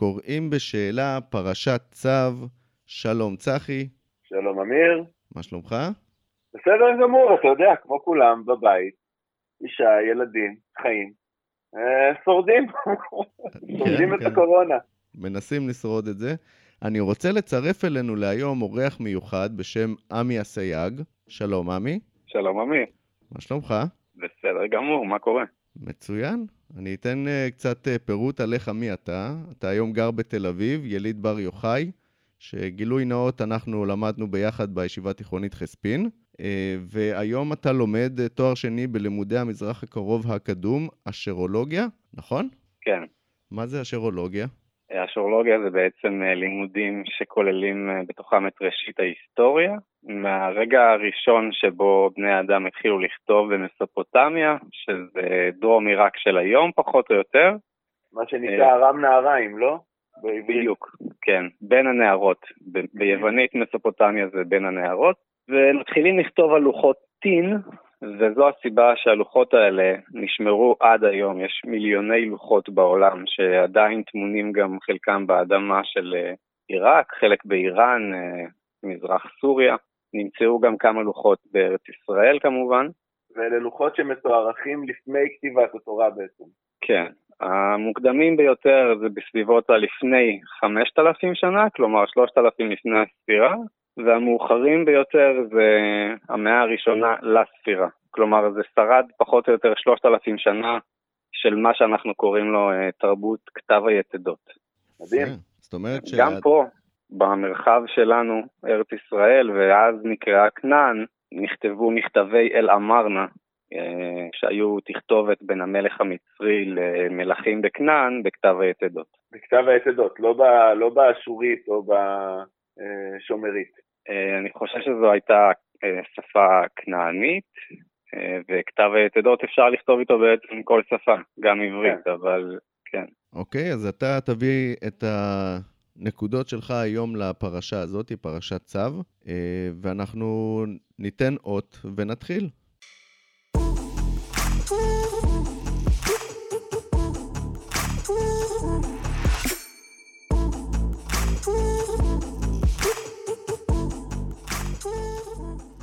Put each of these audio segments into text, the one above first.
קוראים בשאלה פרשת צו, שלום צחי. שלום אמיר. מה שלומך? בסדר גמור, אתה יודע, כמו כולם, בבית, אישה, ילדים, חיים, אה, שורדים, שורדים כן, את כן. הקורונה. מנסים לשרוד את זה. אני רוצה לצרף אלינו להיום אורח מיוחד בשם עמי אסייג. שלום עמי, שלום עמי, מה שלומך? בסדר גמור, מה קורה? מצוין. אני אתן uh, קצת uh, פירוט עליך מי אתה. אתה היום גר בתל אביב, יליד בר יוחאי, שגילוי נאות אנחנו למדנו ביחד בישיבה תיכונית חספין, uh, והיום אתה לומד uh, תואר שני בלימודי המזרח הקרוב הקדום, אשרולוגיה, נכון? כן, מה זה אשרולוגיה? אשורולוגיה זה בעצם אה, לימודים שכוללים אה, בתוכם את ראשית ההיסטוריה, מהרגע הראשון שבו בני האדם התחילו לכתוב במסופוטמיה, שזה דרום עיראק של היום פחות או יותר, מה שנקרא ארם נהריים, לא? בדיוק, כן, בין הנהרות, ביוונית מסופוטמיה זה בין הנהרות, ומתחילים לכתוב על לוחות טין, וזו הסיבה שהלוחות האלה נשמרו עד היום. יש מיליוני לוחות בעולם שעדיין טמונים גם חלקם באדמה של אה, עיראק, חלק באיראן, אה, מזרח סוריה. נמצאו גם כמה לוחות בארץ ישראל כמובן. ואלה לוחות שמתוארכים לפני כתיבת התורה בעצם. כן. המוקדמים ביותר זה בסביבות הלפני 5,000 שנה, כלומר 3,000 לפני הספירה, והמאוחרים ביותר זה המאה הראשונה לספירה. כלומר, זה שרד פחות או יותר 3,000 שנה של מה שאנחנו קוראים לו אה, תרבות כתב היתדות. מדהים. כן. זאת אומרת ש... גם פה, במרחב שלנו, ארץ ישראל, ואז נקראה כנען, נכתבו מכתבי אל-אמרנה, אה, שהיו תכתובת בין המלך המצרי למלכים בכנען בכתב היתדות. בכתב היתדות, לא, ב, לא באשורית או בשומרית. אה, אני חושב שזו הייתה אה, שפה כנענית, אה, וכתב היתדות אפשר לכתוב איתו בעצם כל שפה, גם עברית, אבל כן. אוקיי, אז אתה תביא את הנקודות שלך היום לפרשה הזאת, פרשת צו, אה, ואנחנו ניתן אות ונתחיל.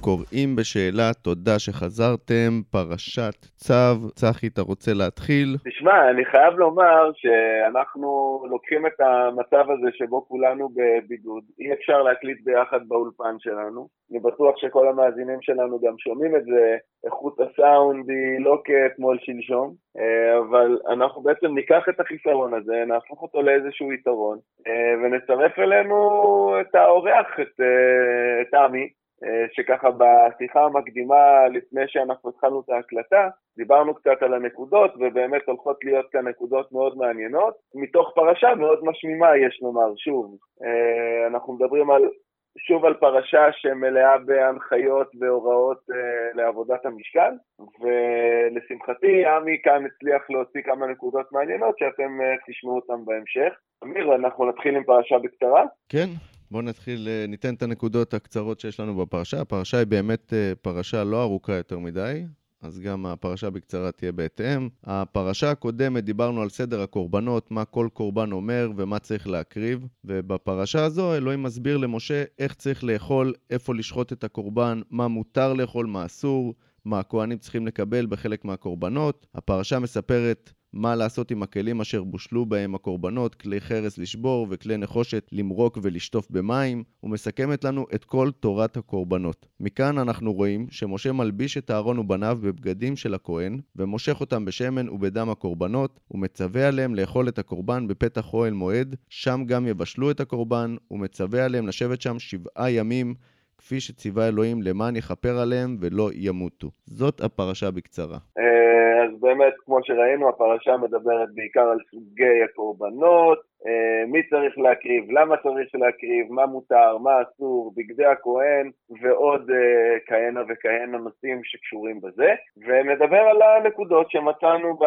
קוראים בשאלה תודה שחזרתם, פרשת צו. צחי, אתה רוצה להתחיל? תשמע, אני חייב לומר שאנחנו לוקחים את המצב הזה שבו כולנו בבידוד. אי אפשר להקליט ביחד באולפן שלנו. אני בטוח שכל המאזינים שלנו גם שומעים את זה. איכות הסאונד היא לא כאתמול שלשום, אה, אבל אנחנו בעצם ניקח את החיסרון הזה, נהפוך אותו לאיזשהו יתרון, אה, ונצרף אלינו את האורח, את, אה, את עמי. שככה בשיחה המקדימה לפני שאנחנו התחלנו את ההקלטה, דיברנו קצת על הנקודות ובאמת הולכות להיות כאן נקודות מאוד מעניינות, מתוך פרשה מאוד משמימה יש לומר, שוב, אנחנו מדברים על, שוב על פרשה שמלאה בהנחיות והוראות לעבודת המשכן, ולשמחתי עמי כאן הצליח להוציא כמה נקודות מעניינות שאתם תשמעו אותן בהמשך. אמיר, אנחנו נתחיל עם פרשה בקצרה? כן. בואו נתחיל, ניתן את הנקודות הקצרות שיש לנו בפרשה. הפרשה היא באמת פרשה לא ארוכה יותר מדי, אז גם הפרשה בקצרה תהיה בהתאם. הפרשה הקודמת דיברנו על סדר הקורבנות, מה כל קורבן אומר ומה צריך להקריב, ובפרשה הזו אלוהים מסביר למשה איך צריך לאכול, איפה לשחוט את הקורבן, מה מותר לאכול, מה אסור, מה הכוהנים צריכים לקבל בחלק מהקורבנות. הפרשה מספרת מה לעשות עם הכלים אשר בושלו בהם הקורבנות, כלי חרס לשבור וכלי נחושת למרוק ולשטוף במים, ומסכמת לנו את כל תורת הקורבנות. מכאן אנחנו רואים שמשה מלביש את אהרון ובניו בבגדים של הכהן, ומושך אותם בשמן ובדם הקורבנות, ומצווה עליהם לאכול את הקורבן בפתח אוהל מועד, שם גם יבשלו את הקורבן, ומצווה עליהם לשבת שם שבעה ימים, כפי שציווה אלוהים למען יכפר עליהם ולא ימותו. זאת הפרשה בקצרה. אז באמת, כמו שראינו, הפרשה מדברת בעיקר על סוגי הקורבנות, מי צריך להקריב, למה צריך להקריב, מה מותר, מה אסור, בגדי הכהן ועוד כהנה וכהנה נושאים שקשורים בזה. ונדבר על הנקודות שמצאנו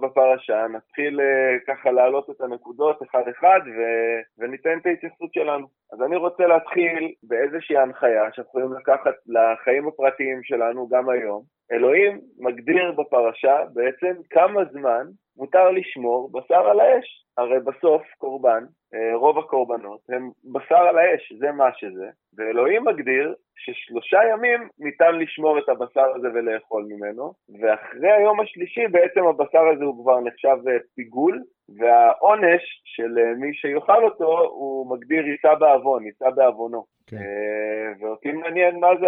בפרשה, נתחיל ככה להעלות את הנקודות אחד-אחד ו- וניתן את ההתייחסות שלנו. אז אני רוצה להתחיל באיזושהי הנחיה שאנחנו יכולים לקחת לחיים הפרטיים שלנו גם היום, אלוהים מגדיר בפרשה בעצם כמה זמן מותר לשמור בשר על האש. הרי בסוף קורבן, אה, רוב הקורבנות הם בשר על האש, זה מה שזה. ואלוהים מגדיר ששלושה ימים ניתן לשמור את הבשר הזה ולאכול ממנו, ואחרי היום השלישי בעצם הבשר הזה הוא כבר נחשב אה, פיגול, והעונש של אה, מי שיאכל אותו הוא מגדיר יישא בעוון, יישא בעוונו. כן. ואותי מעניין מה זה,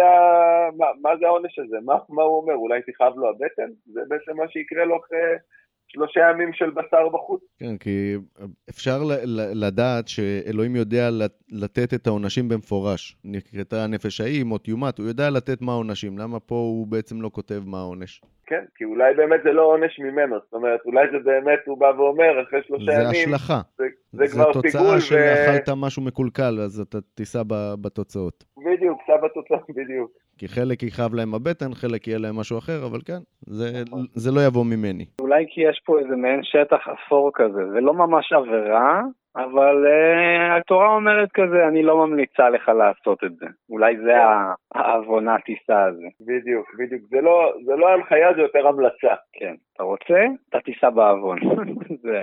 מה, מה זה העונש הזה, מה, מה הוא אומר, אולי תכאב לו הבטן? זה בעצם מה שיקרה לו אחרי... שלושה ימים של בשר בחוץ. כן, כי אפשר לדעת שאלוהים יודע לתת את העונשים במפורש. נקראתה הנפש ההיא, מות יומת, הוא יודע לתת מה העונשים. למה פה הוא בעצם לא כותב מה העונש? כן, כי אולי באמת זה לא עונש ממנו, זאת אומרת, אולי זה באמת, הוא בא ואומר, אחרי שלושה זה ימים... זה השלכה. זה, זה כבר פיגול ו... זה תוצאה שאכלת משהו מקולקל, אז אתה תישא בתוצאות. בדיוק, תישא בתוצאות, בדיוק. כי חלק יכאב להם הבטן, חלק יהיה להם משהו אחר, אבל כן, זה, נכון. זה לא יבוא ממני. אולי כי יש פה איזה מעין שטח אפור כזה, זה לא ממש עבירה, אבל uh, התורה אומרת כזה, אני לא ממליצה לך לעשות את זה. אולי זה כן. העוונה טיסה הזה. בדיוק, בדיוק. זה לא, זה לא הנחיה, זה יותר המלצה. כן. אתה רוצה? אתה תיסע בעוון. זה.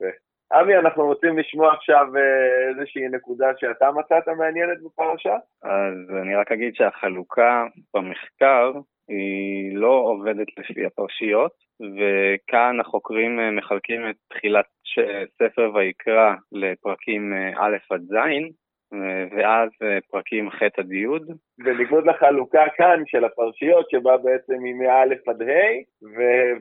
עמי, אנחנו רוצים לשמוע עכשיו אה, איזושהי נקודה שאתה מצאת מעניינת בפרשה? אז אני רק אגיד שהחלוקה במחקר היא לא עובדת לפי הפרשיות, וכאן החוקרים אה, מחלקים את תחילת ספר ויקרא לפרקים אה, א' עד ז', ואז פרקים ח' עד י'. בניגוד לחלוקה כאן של הפרשיות, שבה בעצם היא מא' עד ה',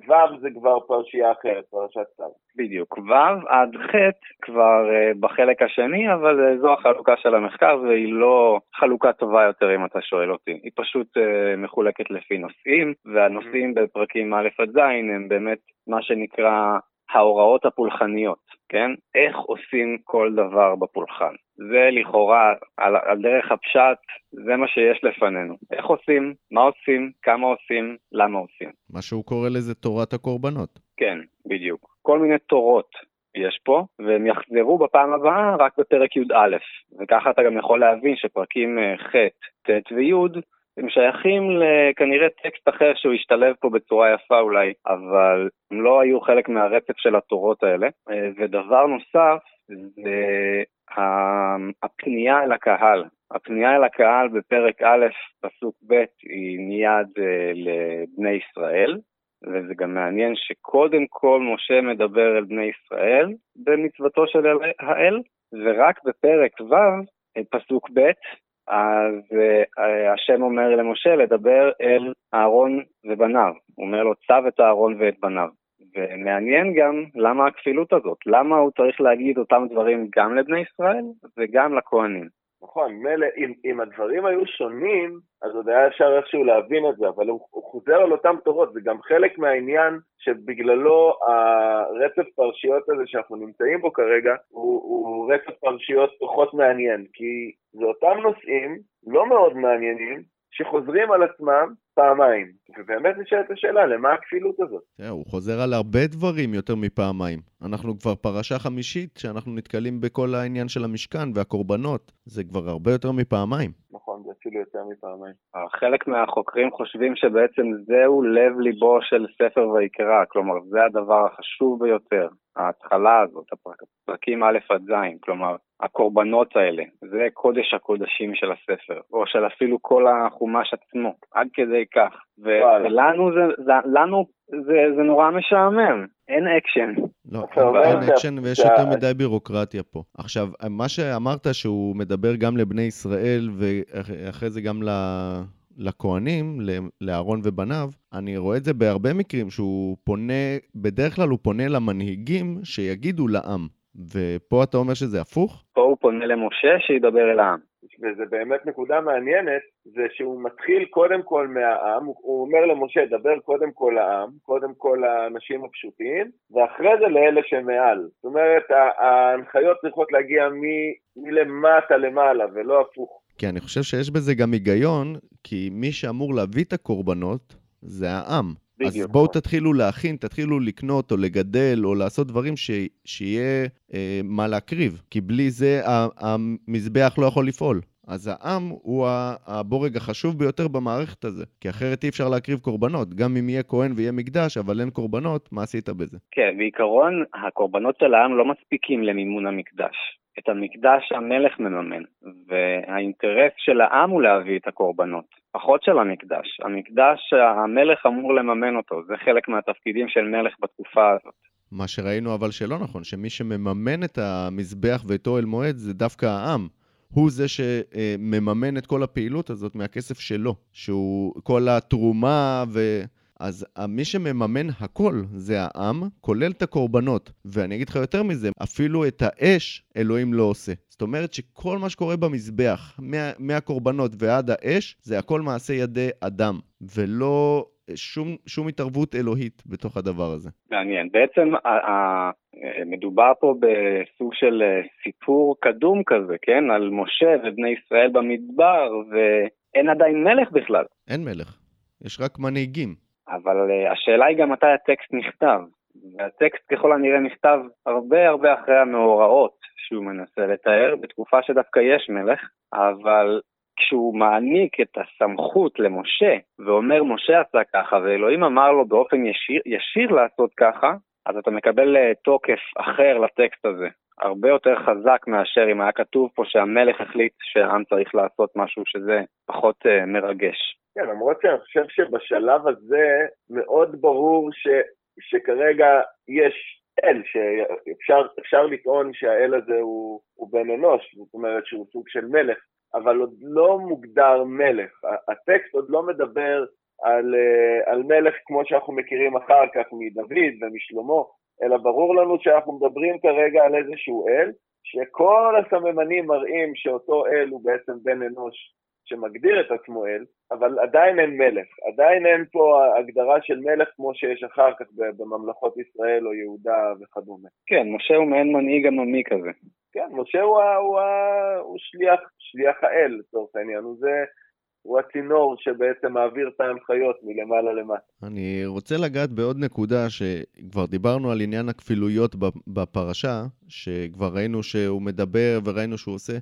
וו' זה כבר פרשייה אחרת, פרשת צו. בדיוק, ו' עד ח' כבר uh, בחלק השני, אבל uh, זו החלוקה של המחקר והיא לא חלוקה טובה יותר אם אתה שואל אותי. היא פשוט מחולקת לפי נושאים, והנושאים בפרקים א' עד ז' הם באמת מה שנקרא ההוראות הפולחניות, כן? איך עושים כל דבר בפולחן. זה לכאורה, על, על דרך הפשט, זה מה שיש לפנינו. איך עושים, מה עושים, כמה עושים, למה עושים. מה שהוא קורא לזה תורת הקורבנות. כן, בדיוק. כל מיני תורות יש פה, והם יחזרו בפעם הבאה רק בפרק י"א, וככה אתה גם יכול להבין שפרקים אה, ח', ט' וי' הם שייכים לכנראה טקסט אחר שהוא השתלב פה בצורה יפה אולי, אבל הם לא היו חלק מהרצף של התורות האלה. אה, ודבר נוסף, זה הפנייה אל הקהל. הפנייה אל הקהל בפרק א', פסוק ב', היא מיד אה, לבני ישראל, וזה גם מעניין שקודם כל משה מדבר אל בני ישראל במצוותו של האל, ורק בפרק ו', פסוק ב', אז uh, השם אומר למשה לדבר אל אהרון ובניו. הוא אומר לו, צו את אהרון ואת בניו. ומעניין גם למה הכפילות הזאת, למה הוא צריך להגיד אותם דברים גם לבני ישראל וגם לכהנים. נכון, מילא, אם, אם הדברים היו שונים, אז עוד היה אפשר איכשהו להבין את זה, אבל הוא, הוא חוזר על אותם תורות, זה גם חלק מהעניין שבגללו הרצף פרשיות הזה שאנחנו נמצאים בו כרגע, הוא, הוא רצף פרשיות פחות מעניין, כי זה אותם נושאים לא מאוד מעניינים, שחוזרים על עצמם פעמיים. ובאמת נשאלת השאלה, למה הכפילות הזאת? הוא חוזר על הרבה דברים יותר מפעמיים. אנחנו כבר פרשה חמישית שאנחנו נתקלים בכל העניין של המשכן והקורבנות. זה כבר הרבה יותר מפעמיים. נכון, זה אפילו יותר מפעמיים. חלק מהחוקרים חושבים שבעצם זהו לב ליבו של ספר ויקרא, כלומר זה הדבר החשוב ביותר. ההתחלה הזאת, הפרקים א' עד ז', כלומר, הקורבנות האלה, זה קודש הקודשים של הספר, או של אפילו כל החומש עצמו, עד כדי כך. ולנו זה, זה, לנו זה, זה נורא משעמם, אין אקשן. לא, אין אקשן ויש יותר מדי בירוקרטיה פה. עכשיו, מה שאמרת שהוא מדבר גם לבני ישראל ואחרי זה גם ל... לכהנים, לאהרון ובניו, אני רואה את זה בהרבה מקרים שהוא פונה, בדרך כלל הוא פונה למנהיגים שיגידו לעם. ופה אתה אומר שזה הפוך? פה הוא פונה למשה שידבר אל העם. וזה באמת נקודה מעניינת, זה שהוא מתחיל קודם כל מהעם, הוא אומר למשה, דבר קודם כל לעם, קודם כל לאנשים הפשוטים, ואחרי זה לאלה שמעל. זאת אומרת, ההנחיות צריכות להגיע מלמטה למעלה, ולא הפוך. כי אני חושב שיש בזה גם היגיון, כי מי שאמור להביא את הקורבנות זה העם. בדיוק. אז בואו תתחילו להכין, תתחילו לקנות או לגדל או לעשות דברים ש... שיהיה אה, מה להקריב, כי בלי זה המזבח לא יכול לפעול. אז העם הוא הבורג החשוב ביותר במערכת הזה, כי אחרת אי אפשר להקריב קורבנות. גם אם יהיה כהן ויהיה מקדש, אבל אין קורבנות, מה עשית בזה? כן, בעיקרון, הקורבנות של העם לא מספיקים למימון המקדש. את המקדש המלך מממן, והאינטרס של העם הוא להביא את הקורבנות, פחות של המקדש. המקדש, המלך אמור לממן אותו, זה חלק מהתפקידים של מלך בתקופה הזאת. מה שראינו אבל שלא נכון, שמי שמממן את המזבח ואת אוהל מועד זה דווקא העם. הוא זה שמממן את כל הפעילות הזאת מהכסף שלו, שהוא כל התרומה ו... אז מי שמממן הכל זה העם, כולל את הקורבנות. ואני אגיד לך יותר מזה, אפילו את האש אלוהים לא עושה. זאת אומרת שכל מה שקורה במזבח, מה, מהקורבנות ועד האש, זה הכל מעשה ידי אדם, ולא שום, שום התערבות אלוהית בתוך הדבר הזה. מעניין. בעצם מדובר פה בסוג של אה, סיפור קדום כזה, כן? על משה ובני ישראל במדבר, ואין עדיין מלך בכלל. אין מלך, יש רק מנהיגים. אבל uh, השאלה היא גם מתי הטקסט נכתב. והטקסט ככל הנראה נכתב הרבה הרבה אחרי המאורעות שהוא מנסה לתאר, בתקופה שדווקא יש מלך, אבל כשהוא מעניק את הסמכות למשה, ואומר משה עשה ככה, ואלוהים אמר לו באופן ישיר, ישיר לעשות ככה, אז אתה מקבל uh, תוקף אחר לטקסט הזה, הרבה יותר חזק מאשר אם היה כתוב פה שהמלך החליט שהעם צריך לעשות משהו שזה פחות uh, מרגש. כן, למרות שאני חושב שבשלב הזה מאוד ברור ש, שכרגע יש אל, שאפשר לטעון שהאל הזה הוא, הוא בן אנוש, זאת אומרת שהוא סוג של מלך, אבל עוד לא מוגדר מלך. הטקסט עוד לא מדבר על, על מלך כמו שאנחנו מכירים אחר כך מדוד ומשלמה, אלא ברור לנו שאנחנו מדברים כרגע על איזשהו אל, שכל הסממנים מראים שאותו אל הוא בעצם בן אנוש שמגדיר את עצמו אל, אבל עדיין אין מלך. עדיין אין פה הגדרה של מלך כמו שיש אחר כך בממלכות ישראל או יהודה וכדומה. כן, משה הוא מעין מנהיג עממי כזה. כן, משה הוא, הוא, הוא, הוא שליח, שליח האל לצורך העניין, הוא זה... הוא הצינור שבעצם מעביר את ההנחיות מלמעלה למטה. אני רוצה לגעת בעוד נקודה שכבר דיברנו על עניין הכפילויות בפרשה, שכבר ראינו שהוא מדבר וראינו שהוא עושה.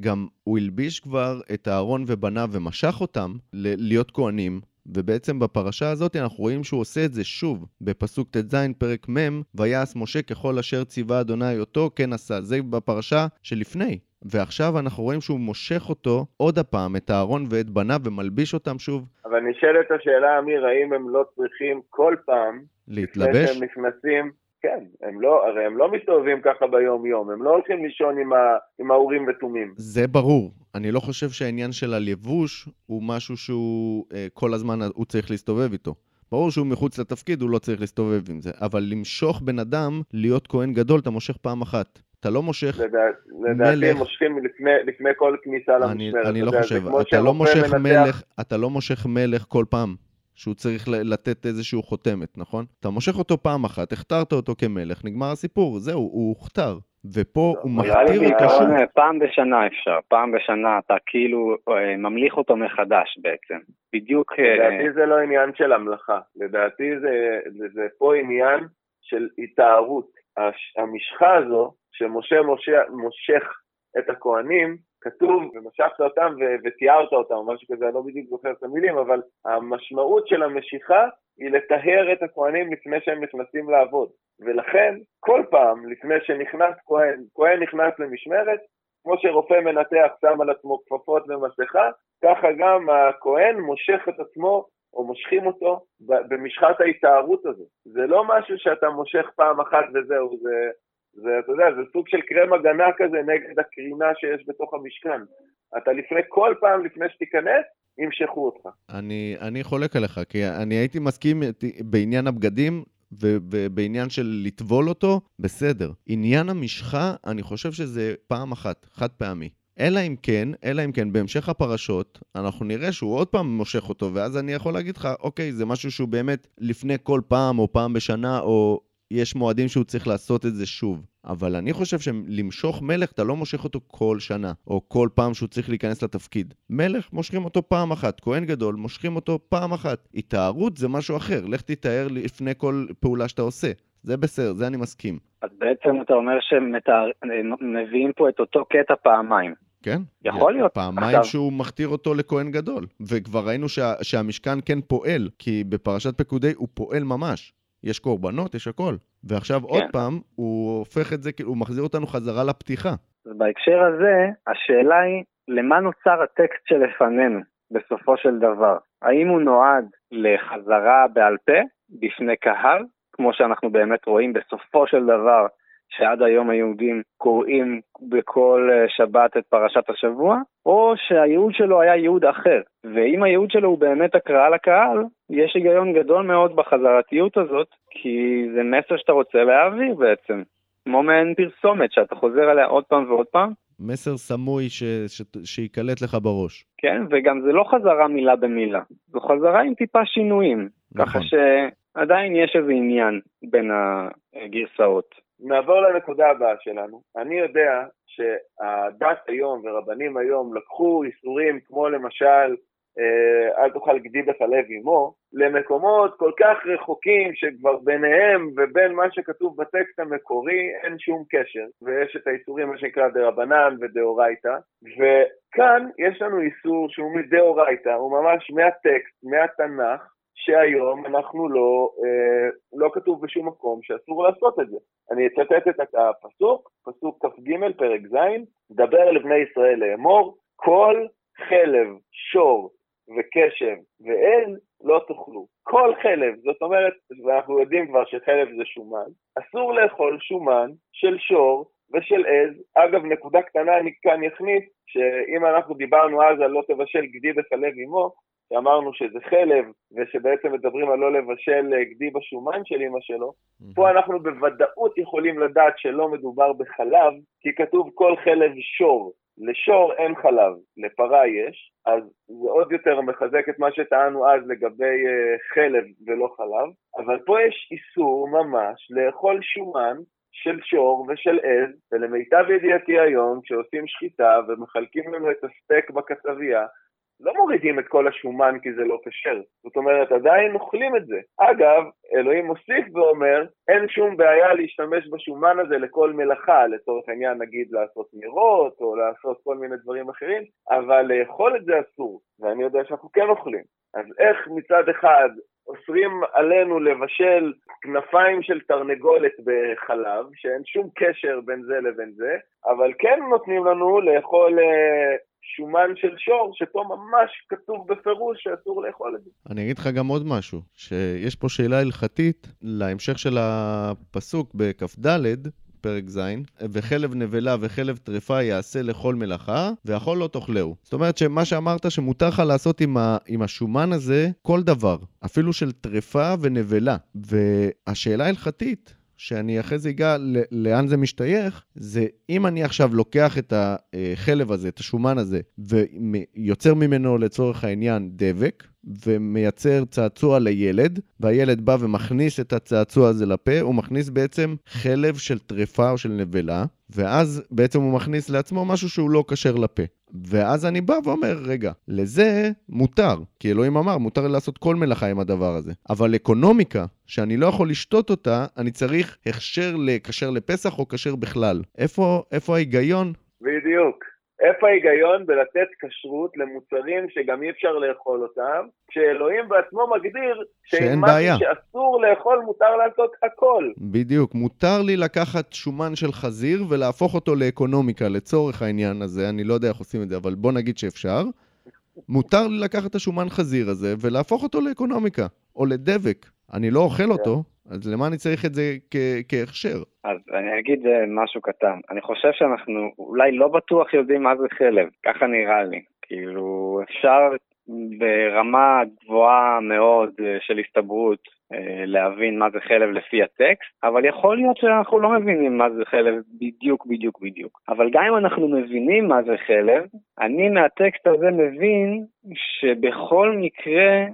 גם הוא הלביש כבר את אהרון ובניו ומשך אותם להיות כהנים, ובעצם בפרשה הזאת אנחנו רואים שהוא עושה את זה שוב, בפסוק ט"ז פרק מ', ויעש משה ככל אשר ציווה אדוני אותו, כן עשה. זה בפרשה שלפני. ועכשיו אנחנו רואים שהוא מושך אותו עוד הפעם, את אהרון ואת בניו, ומלביש אותם שוב. אבל נשאלת השאלה, אמיר, האם הם לא צריכים כל פעם, להתלבש? לפני שהם נכנסים, כן, הם לא, הרי הם לא מסתובבים ככה ביום-יום, הם לא הולכים לישון עם, ה, עם האורים ותומים. זה ברור. אני לא חושב שהעניין של הלבוש הוא משהו שהוא אה, כל הזמן הוא צריך להסתובב איתו. ברור שהוא מחוץ לתפקיד, הוא לא צריך להסתובב עם זה. אבל למשוך בן אדם להיות כהן גדול, אתה מושך פעם אחת. אתה לא מושך לדע, מלך... לדעתי הם מושכים לפני, לפני כל כניסה למשמרת. אני לא חושב. אתה לא מושך מלך, אתה לא מושך מלך כל פעם. שהוא צריך לתת איזשהו חותמת, נכון? אתה מושך אותו פעם אחת, הכתרת אותו כמלך, נגמר הסיפור, זהו, הוא הוכתר. ופה הוא מכתיר אותו שוב. פעם בשנה אפשר, פעם בשנה אתה כאילו אה, ממליך אותו מחדש בעצם. בדיוק... אה, לדעתי זה לא עניין של המלאכה, לדעתי זה, זה, זה פה עניין של התארות. המשחה הזו, שמשה מושך, מושך את הכוהנים, כתוב, ומשכת אותם ותיארת אותם, או משהו כזה, אני לא בדיוק זוכר את המילים, אבל המשמעות של המשיכה היא לטהר את הכהנים לפני שהם נכנסים לעבוד. ולכן, כל פעם לפני שנכנס כהן, כהן נכנס למשמרת, כמו שרופא מנתח שם על עצמו כפפות ומסכה, ככה גם הכהן מושך את עצמו או מושכים אותו במשחת ההתארות הזאת. זה לא משהו שאתה מושך פעם אחת וזהו, זה, זה, אתה יודע, זה סוג של קרם הגנה כזה נגד הקרינה שיש בתוך המשכן. אתה לפני, כל פעם לפני שתיכנס, ימשכו אותך. אני, אני חולק עליך, כי אני הייתי מסכים בעניין הבגדים, ובעניין של לטבול אותו, בסדר. עניין המשחה, אני חושב שזה פעם אחת, חד פעמי. אלא אם כן, אלא אם כן, בהמשך הפרשות, אנחנו נראה שהוא עוד פעם מושך אותו, ואז אני יכול להגיד לך, אוקיי, זה משהו שהוא באמת לפני כל פעם, או פעם בשנה, או יש מועדים שהוא צריך לעשות את זה שוב. אבל אני חושב שלמשוך מלך, אתה לא מושך אותו כל שנה, או כל פעם שהוא צריך להיכנס לתפקיד. מלך, מושכים אותו פעם אחת. כהן גדול, מושכים אותו פעם אחת. התארות זה משהו אחר. לך תתאר לפני כל פעולה שאתה עושה. זה בסדר, זה אני מסכים. אז בעצם אתה אומר שמביאים פה את אותו קטע פעמיים. כן. יכול להיות. פעמיים עכשיו... שהוא מכתיר אותו לכהן גדול. וכבר ראינו שה, שהמשכן כן פועל, כי בפרשת פקודי הוא פועל ממש. יש קורבנות, יש הכל. ועכשיו כן. עוד פעם, הוא הופך את זה, הוא מחזיר אותנו חזרה לפתיחה. אז בהקשר הזה, השאלה היא, למה נוצר הטקסט שלפנינו, בסופו של דבר? האם הוא נועד לחזרה בעל פה, בפני קהל, כמו שאנחנו באמת רואים בסופו של דבר, שעד היום היהודים קוראים בכל אה, שבת את פרשת השבוע, או שהייעוד שלו היה ייעוד אחר. ואם הייעוד שלו הוא באמת הקראה לקהל, יש היגיון גדול מאוד בחזרתיות הזאת, כי זה מסר שאתה רוצה להעביר בעצם. כמו מעין פרסומת שאתה חוזר עליה עוד פעם ועוד פעם. מסר סמוי ש... ש... שייקלט לך בראש. כן, וגם זה לא חזרה מילה במילה, זו חזרה עם טיפה שינויים. נכון. ככה שעדיין יש איזה עניין בין הגרסאות. נעבור לנקודה הבאה שלנו. אני יודע שהדת היום ורבנים היום לקחו איסורים כמו למשל אה, אל תאכל גדי בחלב אמו, למקומות כל כך רחוקים שכבר ביניהם ובין מה שכתוב בטקסט המקורי אין שום קשר, ויש את האיסורים מה שנקרא דה רבנן ודאורייתא, וכאן יש לנו איסור שהוא מדאורייתא, הוא ממש מהטקסט, מהתנ"ך, שהיום אנחנו לא, אה, לא כתוב בשום מקום שאסור לעשות את זה. אני אצטט את הפסוק, פסוק כ"ג פרק ז', דבר לבני ישראל לאמור, כל חלב, שור וקשב ואל לא תאכלו. כל חלב, זאת אומרת, ואנחנו יודעים כבר שחלב זה שומן, אסור לאכול שומן של שור ושל עז. אגב, נקודה קטנה אני כאן אכניס, שאם אנחנו דיברנו אז על לא תבשל גדי בחלב אמו, שאמרנו שזה חלב, ושבעצם מדברים על לא לבשל אה, גדי בשומן של אמא שלו, mm-hmm. פה אנחנו בוודאות יכולים לדעת שלא מדובר בחלב, כי כתוב כל חלב שור. לשור אין חלב, לפרה יש, אז זה עוד יותר מחזק את מה שטענו אז לגבי uh, חלב ולא חלב, אבל פה יש איסור ממש לאכול שומן של שור ושל עז, ולמיטב ידיעתי היום, כשעושים שחיטה ומחלקים לנו את הסטייק בקצבייה, לא מורידים את כל השומן כי זה לא כשר. זאת אומרת, עדיין אוכלים את זה. אגב, אלוהים מוסיף ואומר, אין שום בעיה להשתמש בשומן הזה לכל מלאכה, לצורך העניין נגיד לעשות נרות או לעשות כל מיני דברים אחרים, אבל לאכול את זה אסור, ואני יודע שאנחנו כן אוכלים. אז איך מצד אחד אוסרים עלינו לבשל כנפיים של תרנגולת בחלב, שאין שום קשר בין זה לבין זה, אבל כן נותנים לנו לאכול אה, שומן של שור, שפה ממש כתוב בפירוש שאסור לאכול את זה. אני אגיד לך גם עוד משהו, שיש פה שאלה הלכתית להמשך של הפסוק בכ"ד, פרק ז', וחלב נבלה וחלב טרפה יעשה לכל מלאכה, והכל לא תאכלהו. זאת אומרת שמה שאמרת שמותר לך לעשות עם, ה, עם השומן הזה כל דבר, אפילו של טרפה ונבלה. והשאלה ההלכתית, שאני אחרי זה אגע לאן זה משתייך, זה אם אני עכשיו לוקח את החלב הזה, את השומן הזה, ויוצר ממנו לצורך העניין דבק, ומייצר צעצוע לילד, והילד בא ומכניס את הצעצוע הזה לפה, הוא מכניס בעצם חלב של טרפה או של נבלה, ואז בעצם הוא מכניס לעצמו משהו שהוא לא כשר לפה. ואז אני בא ואומר, רגע, לזה מותר, כי אלוהים אמר, מותר לעשות כל מלאכה עם הדבר הזה. אבל אקונומיקה, שאני לא יכול לשתות אותה, אני צריך הכשר לכשר לפסח או כשר בכלל. איפה, איפה ההיגיון? בדיוק. איפה ההיגיון בלתת כשרות למוצרים שגם אי אפשר לאכול אותם, כשאלוהים בעצמו מגדיר שאין בעיה. שאסור לאכול מותר לעשות הכל. בדיוק, מותר לי לקחת שומן של חזיר ולהפוך אותו לאקונומיקה לצורך העניין הזה, אני לא יודע איך עושים את זה, אבל בוא נגיד שאפשר. מותר לי לקחת את השומן חזיר הזה ולהפוך אותו לאקונומיקה, או לדבק. אני לא אוכל אותו, אז למה אני צריך את זה כהכשר? אז אני אגיד משהו קטן. אני חושב שאנחנו אולי לא בטוח יודעים מה זה חלב, ככה נראה לי. כאילו, אפשר ברמה גבוהה מאוד אה, של הסתברות להבין מה זה חלב לפי הטקסט, אבל יכול להיות שאנחנו לא מבינים מה זה חלב בדיוק בדיוק בדיוק. אבל גם אם אנחנו מבינים מה זה חלב, אני מהטקסט הזה מבין שבכל מקרה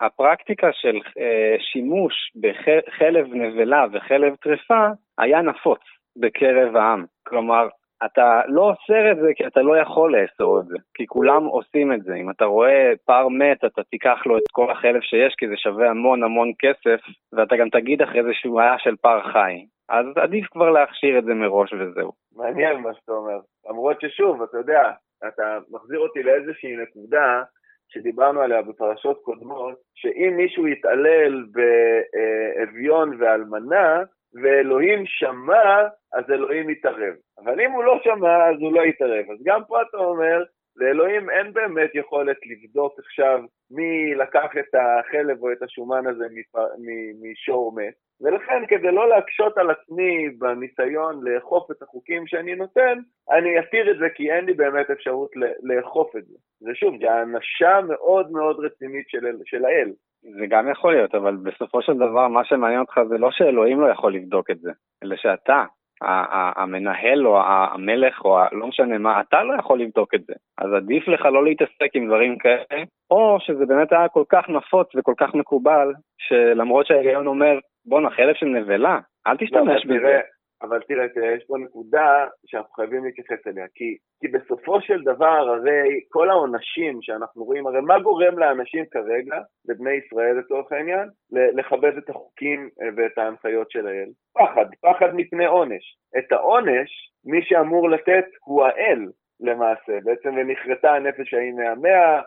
הפרקטיקה של אה, שימוש בחלב נבלה וחלב טרפה היה נפוץ בקרב העם. כלומר, אתה לא אוסר את זה כי אתה לא יכול לאסור את זה, כי כולם עושים את זה. אם אתה רואה פר מת, אתה תיקח לו את כל החלב שיש, כי זה שווה המון המון כסף, ואתה גם תגיד אחרי זה שהוא היה של פר חי. אז עדיף כבר להכשיר את זה מראש וזהו. מעניין מה שאתה אומר. למרות ששוב, אתה יודע, אתה מחזיר אותי לאיזושהי נקודה שדיברנו עליה בפרשות קודמות, שאם מישהו יתעלל באביון ואלמנה, ואלוהים שמע, אז אלוהים יתערב. אבל אם הוא לא שמע, אז הוא לא יתערב. אז גם פה אתה אומר, לאלוהים אין באמת יכולת לבדוק עכשיו מי לקח את החלב או את השומן הזה משור מת, ולכן כדי לא להקשות על עצמי בניסיון לאכוף את החוקים שאני נותן, אני אתיר את זה כי אין לי באמת אפשרות לאכוף את זה. ושוב, זה האנשה מאוד מאוד רצינית של, של האל. זה גם יכול להיות, אבל בסופו של דבר מה שמעניין אותך זה לא שאלוהים לא יכול לבדוק את זה, אלא שאתה, המנהל או המלך או לא משנה מה, אתה לא יכול לבדוק את זה. אז עדיף לך לא להתעסק עם דברים כאלה, או שזה באמת היה כל כך נפוץ וכל כך מקובל, שלמרות שההיגיון אומר, בואנה, חלב של נבלה, אל תשתמש בזה. אבל תראה, תראה, יש פה נקודה שאנחנו חייבים להתייחס אליה, כי, כי בסופו של דבר, הרי כל העונשים שאנחנו רואים, הרי מה גורם לאנשים כרגע, לבני ישראל לצורך העניין, לכבד את החוקים אה, ואת ההנחיות של האל? פחד, פחד מפני עונש. את העונש, מי שאמור לתת הוא האל למעשה, בעצם ונכרתה הנפש ההיא מהמאה, אה,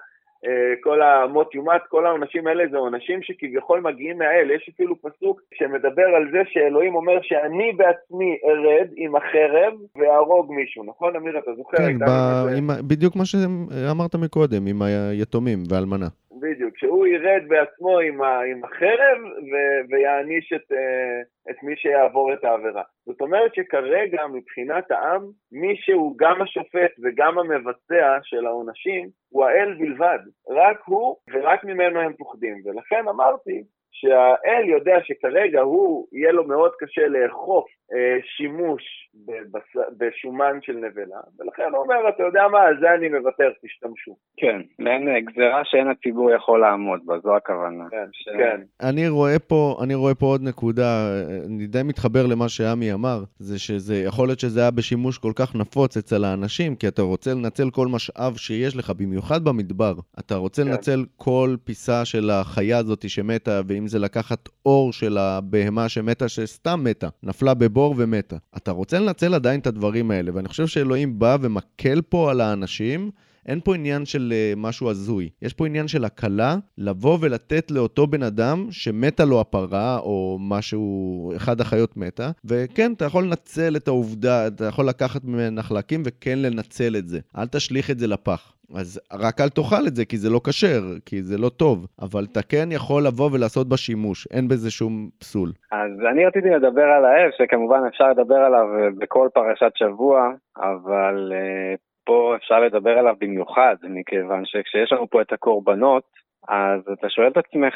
כל המות יומת, כל העונשים האלה זה עונשים שכביכול מגיעים מהאל. יש אפילו פסוק שמדבר על זה שאלוהים אומר שאני בעצמי ארד עם החרב ואהרוג מישהו, נכון אמיר, אתה זוכר? כן, ב... עם... בדיוק מה שאמרת מקודם, עם היתומים ואלמנה. בדיוק, שהוא ירד בעצמו עם, ה, עם החרב ו, ויעניש את, אה, את מי שיעבור את העבירה. זאת אומרת שכרגע מבחינת העם, מי שהוא גם השופט וגם המבצע של העונשים הוא האל בלבד. רק הוא ורק ממנו הם פוחדים. ולכן אמרתי שהאל יודע שכרגע הוא, יהיה לו מאוד קשה לאכוף אה, שימוש בבס... בשומן של נבלה, ולכן הוא אומר, אתה יודע מה, על זה אני מוותר, תשתמשו. כן, מעין אה, גזירה שאין הציבור יכול לעמוד בה, זו הכוונה. כן, ש... כן. אני רואה, פה, אני רואה פה עוד נקודה, אני די מתחבר למה שעמי אמר, זה שזה, יכול להיות שזה היה בשימוש כל כך נפוץ אצל האנשים, כי אתה רוצה לנצל כל משאב שיש לך, במיוחד במדבר. אתה רוצה כן. לנצל כל פיסה של החיה הזאת שמתה, ואם זה לקחת אור של הבהמה שמתה, שסתם מתה, נפלה בבור ומתה. אתה רוצה לנצל עדיין את הדברים האלה, ואני חושב שאלוהים בא ומקל פה על האנשים. אין פה עניין של uh, משהו הזוי, יש פה עניין של הקלה, לבוא ולתת לאותו בן אדם שמתה לו הפרה, או משהו, אחד החיות מתה, וכן, אתה יכול לנצל את העובדה, אתה יכול לקחת ממנה חלקים וכן לנצל את זה. אל תשליך את זה לפח. אז רק אל תאכל את זה, כי זה לא כשר, כי זה לא טוב. אבל אתה כן יכול לבוא ולעשות בה שימוש, אין בזה שום פסול. אז אני רציתי לדבר על האל, שכמובן אפשר לדבר עליו בכל פרשת שבוע, אבל uh, פה אפשר לדבר עליו במיוחד, מכיוון שכשיש לנו פה את הקורבנות, אז אתה שואל את עצמך,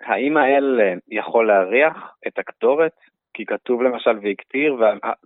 האם האל יכול להריח את הקטורת? כי כתוב למשל,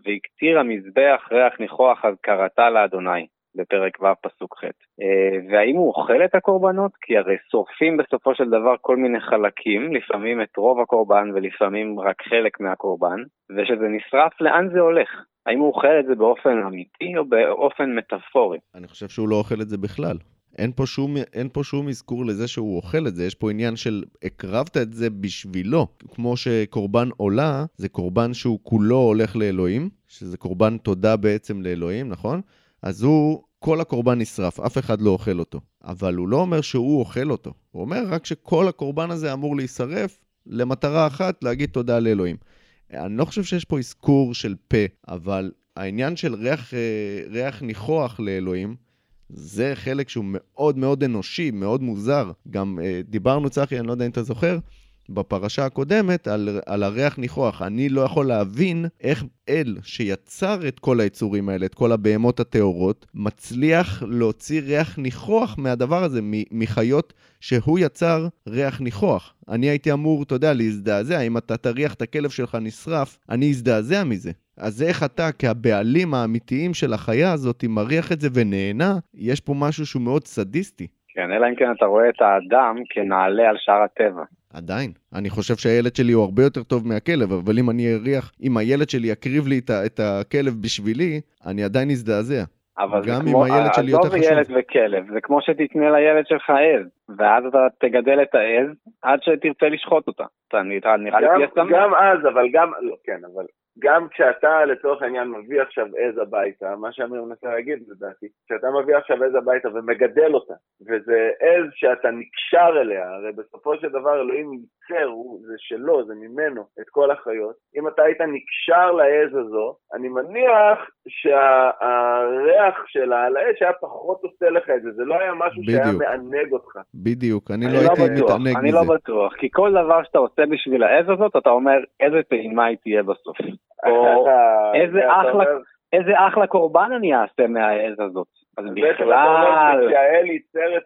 והקטיר, המזבח ריח ניחוח אז קראתה לאדוני. בפרק ו' פסוק ח'. אה, והאם הוא אוכל את הקורבנות? כי הרי שורפים בסופו של דבר כל מיני חלקים, לפעמים את רוב הקורבן ולפעמים רק חלק מהקורבן, וכשזה נשרף, לאן זה הולך? האם הוא אוכל את זה באופן אמיתי או באופן מטאפורי? אני חושב שהוא לא אוכל את זה בכלל. אין פה, שום, אין פה שום אזכור לזה שהוא אוכל את זה, יש פה עניין של הקרבת את זה בשבילו. כמו שקורבן עולה, זה קורבן שהוא כולו הולך לאלוהים, שזה קורבן תודה בעצם לאלוהים, נכון? אז הוא, כל הקורבן נשרף, אף אחד לא אוכל אותו. אבל הוא לא אומר שהוא אוכל אותו. הוא אומר רק שכל הקורבן הזה אמור להישרף למטרה אחת, להגיד תודה לאלוהים. אני לא חושב שיש פה אזכור של פה, אבל העניין של ריח, אה, ריח ניחוח לאלוהים, זה חלק שהוא מאוד מאוד אנושי, מאוד מוזר. גם אה, דיברנו, צחי, אני לא יודע אם אתה זוכר, בפרשה הקודמת על, על הריח ניחוח. אני לא יכול להבין איך אל שיצר את כל היצורים האלה, את כל הבהמות הטהורות, מצליח להוציא ריח ניחוח מהדבר הזה, מחיות שהוא יצר ריח ניחוח. אני הייתי אמור, אתה יודע, להזדעזע. אם אתה תריח את הכלב שלך נשרף, אני אזדעזע מזה. אז איך אתה, כהבעלים האמיתיים של החיה הזאת, מריח את זה ונהנה? יש פה משהו שהוא מאוד סדיסטי. כן, אלא אם כן אתה רואה את האדם כנעלה על שאר הטבע. עדיין. אני חושב שהילד שלי הוא הרבה יותר טוב מהכלב, אבל אם אני אריח, אם הילד שלי יקריב לי את הכלב בשבילי, אני עדיין אזדעזע. אבל זה כמו, עזוב ילד וכלב, זה כמו שתקנה לילד שלך עז, ואז אתה תגדל את העז עד שתרצה לשחוט אותה. אתה נראה, נראה לי תהיה שמח. גם אז, אבל גם, לא, כן, אבל גם כשאתה לצורך העניין מביא עכשיו עז הביתה, מה שאמיר מנסה להגיד לדעתי, כשאתה מביא עכשיו עז הביתה ומגדל אותה, וזה עז שאתה נקשר אליה, הרי בסופו של דבר אלוהים ייצר, זה שלו, זה ממנו, את כל החיות. אם אתה היית נקשר לעז הזו, אני מניח שהריח שה, שלה על האש היה פחות עושה לך את זה, זה לא היה משהו בדיוק. שהיה מענג אותך. בדיוק, אני, אני לא הייתי לא מתענג מזה. אני לא בטוח, כי כל דבר שאתה עושה בשביל העז הזאת, אתה אומר איזה טעימה היא תהיה בסוף. או איזה אחלה, איזה אחלה קורבן אני אעשה מהעז הזאת. אז בכלל... כשהאל ייצר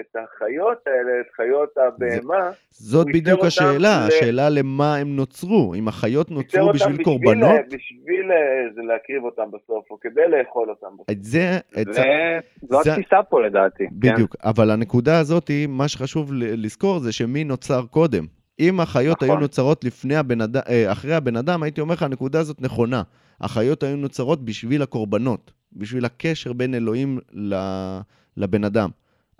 את החיות האלה, את חיות הבהמה, זאת בדיוק השאלה, השאלה למה הם נוצרו. אם החיות נוצרו בשביל קורבנות... בשביל אה, להקריב אותם בסוף, או כדי לאכול אותם בסוף. את זה... זו התפיסה פה לדעתי. כן. בדיוק, אבל הנקודה הזאת, מה שחשוב לזכור זה שמי נוצר קודם. אם החיות נכון. היו נוצרות לפני הבן אדם, אה, אחרי הבן אדם, הייתי אומר לך, הנקודה הזאת נכונה. החיות היו נוצרות בשביל הקורבנות, בשביל הקשר בין אלוהים לבן אדם.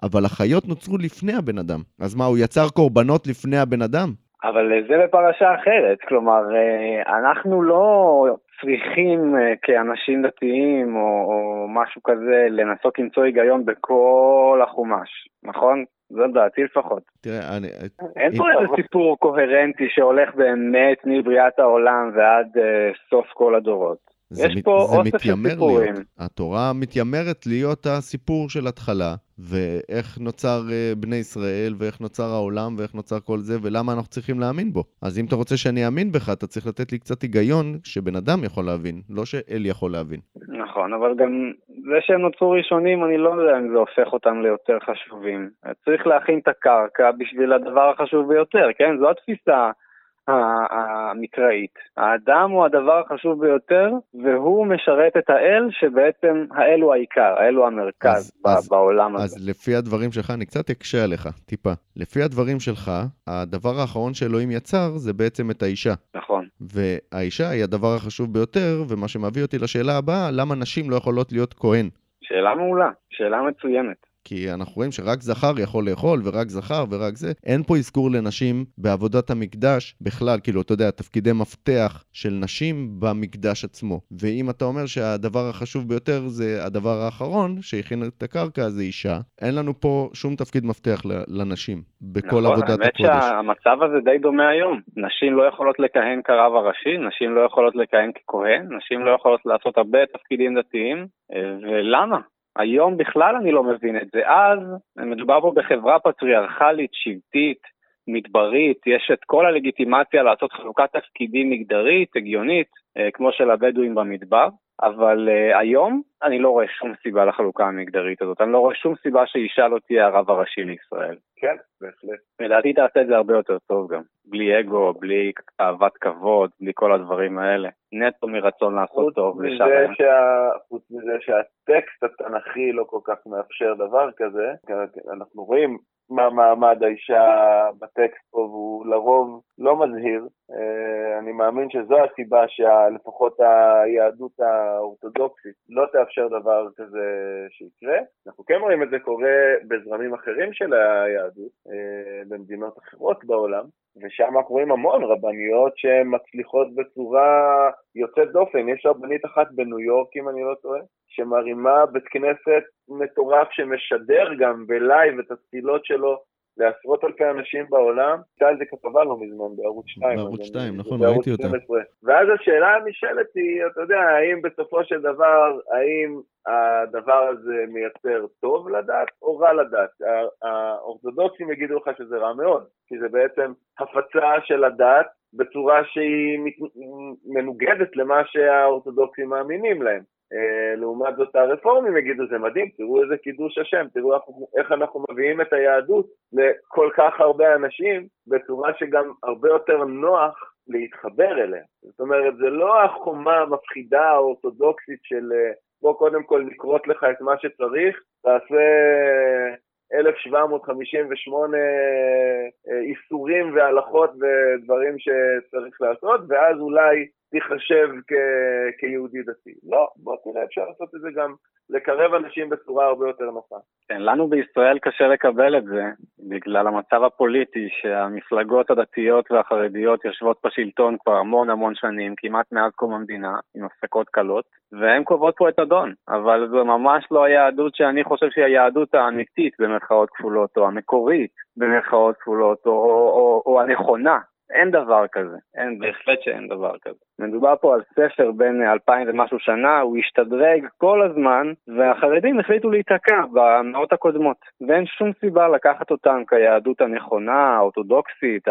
אבל החיות נוצרו לפני הבן אדם. אז מה, הוא יצר קורבנות לפני הבן אדם? אבל זה בפרשה אחרת, כלומר, אה, אנחנו לא צריכים אה, כאנשים דתיים או, או משהו כזה לנסות למצוא היגיון בכל החומש, נכון? זו דעתי לפחות. תראה, אני... אין פה איזה סיפור קוהרנטי שהולך באמת מבריאת העולם ועד uh, סוף כל הדורות. פה אוסף של סיפורים. להיות. התורה מתיימרת להיות הסיפור של התחלה, ואיך נוצר uh, בני ישראל, ואיך נוצר העולם, ואיך נוצר כל זה, ולמה אנחנו צריכים להאמין בו. אז אם אתה רוצה שאני אאמין בך, אתה צריך לתת לי קצת היגיון שבן אדם יכול להבין, לא שאל יכול להבין. נכון, אבל גם זה שהם נוצרו ראשונים, אני לא יודע אם זה הופך אותם ליותר חשובים. צריך להכין את הקרקע בשביל הדבר החשוב ביותר, כן? זו התפיסה. המקראית. האדם הוא הדבר החשוב ביותר, והוא משרת את האל, שבעצם האל הוא העיקר, האל הוא המרכז אז, אז, בעולם הזה. אז לפי הדברים שלך, אני קצת אקשה עליך, טיפה. לפי הדברים שלך, הדבר האחרון שאלוהים יצר זה בעצם את האישה. נכון. והאישה היא הדבר החשוב ביותר, ומה שמביא אותי לשאלה הבאה, למה נשים לא יכולות להיות כהן? שאלה מעולה, שאלה מצוינת. כי אנחנו רואים שרק זכר יכול לאכול, ורק זכר ורק זה. אין פה אזכור לנשים בעבודת המקדש בכלל, כאילו, אתה יודע, תפקידי מפתח של נשים במקדש עצמו. ואם אתה אומר שהדבר החשוב ביותר זה הדבר האחרון, שהכין את הקרקע, זה אישה, אין לנו פה שום תפקיד מפתח לנשים בכל נכון, עבודת הקודש. נכון, האמת שהמצב הזה די דומה היום. נשים לא יכולות לכהן כרב הראשי, נשים לא יכולות לכהן ככהן, נשים לא יכולות לעשות הרבה תפקידים דתיים, ולמה? היום בכלל אני לא מבין את זה. אז מדובר פה בחברה פטריארכלית, שבטית, מדברית, יש את כל הלגיטימציה לעשות חלוקת תפקידים מגדרית, הגיונית, אה, כמו של הבדואים במדבר, אבל uh, היום אני לא רואה שום סיבה לחלוקה המגדרית הזאת, אני לא רואה שום סיבה שאישה לא תהיה הרב הראשי לישראל. כן, בהחלט. לדעתי תעשה את זה הרבה יותר טוב גם, בלי אגו, בלי אהבת כבוד, בלי כל הדברים האלה. נטו מרצון לעשות טוב לשם. שה... חוץ מזה שהטקסט התנ"כי לא כל כך מאפשר דבר כזה, אנחנו רואים מה מעמד האישה בטקסט פה, והוא לרוב לא מזהיר. אה, אני מאמין שזו הסיבה שלפחות היהדות האורתודוקסית לא תאפשר דבר כזה שיקרה. אנחנו כן רואים את זה קורה בזרמים אחרים של היהדות, אה, במדינות אחרות בעולם, ושם אנחנו רואים המון רבניות שמצליחות בצורה יוצאת דופן. יש רבנית אחת בניו יורק, אם אני לא טועה, שמרימה בית כנסת מטורף שמשדר גם בלייב את התפילות שלו לעשרות אלפי אנשים בעולם. הייתה על זה כתבה לא מזמן בערוץ 2. בערוץ 2, נכון, ראיתי אותה. ואז השאלה הנשאלת היא, אתה יודע, האם בסופו של דבר, האם הדבר הזה מייצר טוב לדת או רע לדת? האורתודוקסים יגידו לך שזה רע מאוד, כי זה בעצם הפצה של הדת בצורה שהיא מנוגדת למה שהאורתודוקסים מאמינים להם. אה, לעומת זאת הרפורמים יגידו זה מדהים, תראו איזה קידוש השם, תראו איך אנחנו מביאים את היהדות לכל כך הרבה אנשים בצורה שגם הרבה יותר נוח להתחבר אליה. זאת אומרת, זה לא החומה המפחידה האורתודוקסית של אה, בוא קודם כל נכרות לך את מה שצריך, תעשה 1758 אה, איסורים והלכות ודברים שצריך לעשות, ואז אולי תיחשב כ- כיהודי דתי. לא, בוא תראה, אפשר לעשות את זה גם, לקרב אנשים בצורה הרבה יותר נוחה. כן, לנו בישראל קשה לקבל את זה, בגלל המצב הפוליטי שהמפלגות הדתיות והחרדיות יושבות בשלטון כבר המון המון שנים, כמעט מאז קום המדינה, עם הפסקות קלות, והן קובעות פה את אדון, אבל זו ממש לא היהדות שאני חושב שהיא היהדות האמיתית במרכאות כפולות, או המקורית במרכאות כפולות, או, או, או, או הנכונה. אין דבר כזה, אין, בהחלט שאין דבר כזה. מדובר פה על ספר בין אלפיים ומשהו שנה, הוא השתדרג כל הזמן, והחרדים החליטו להיתקע במאות הקודמות. ואין שום סיבה לקחת אותם כיהדות הנכונה, האורתודוקסית,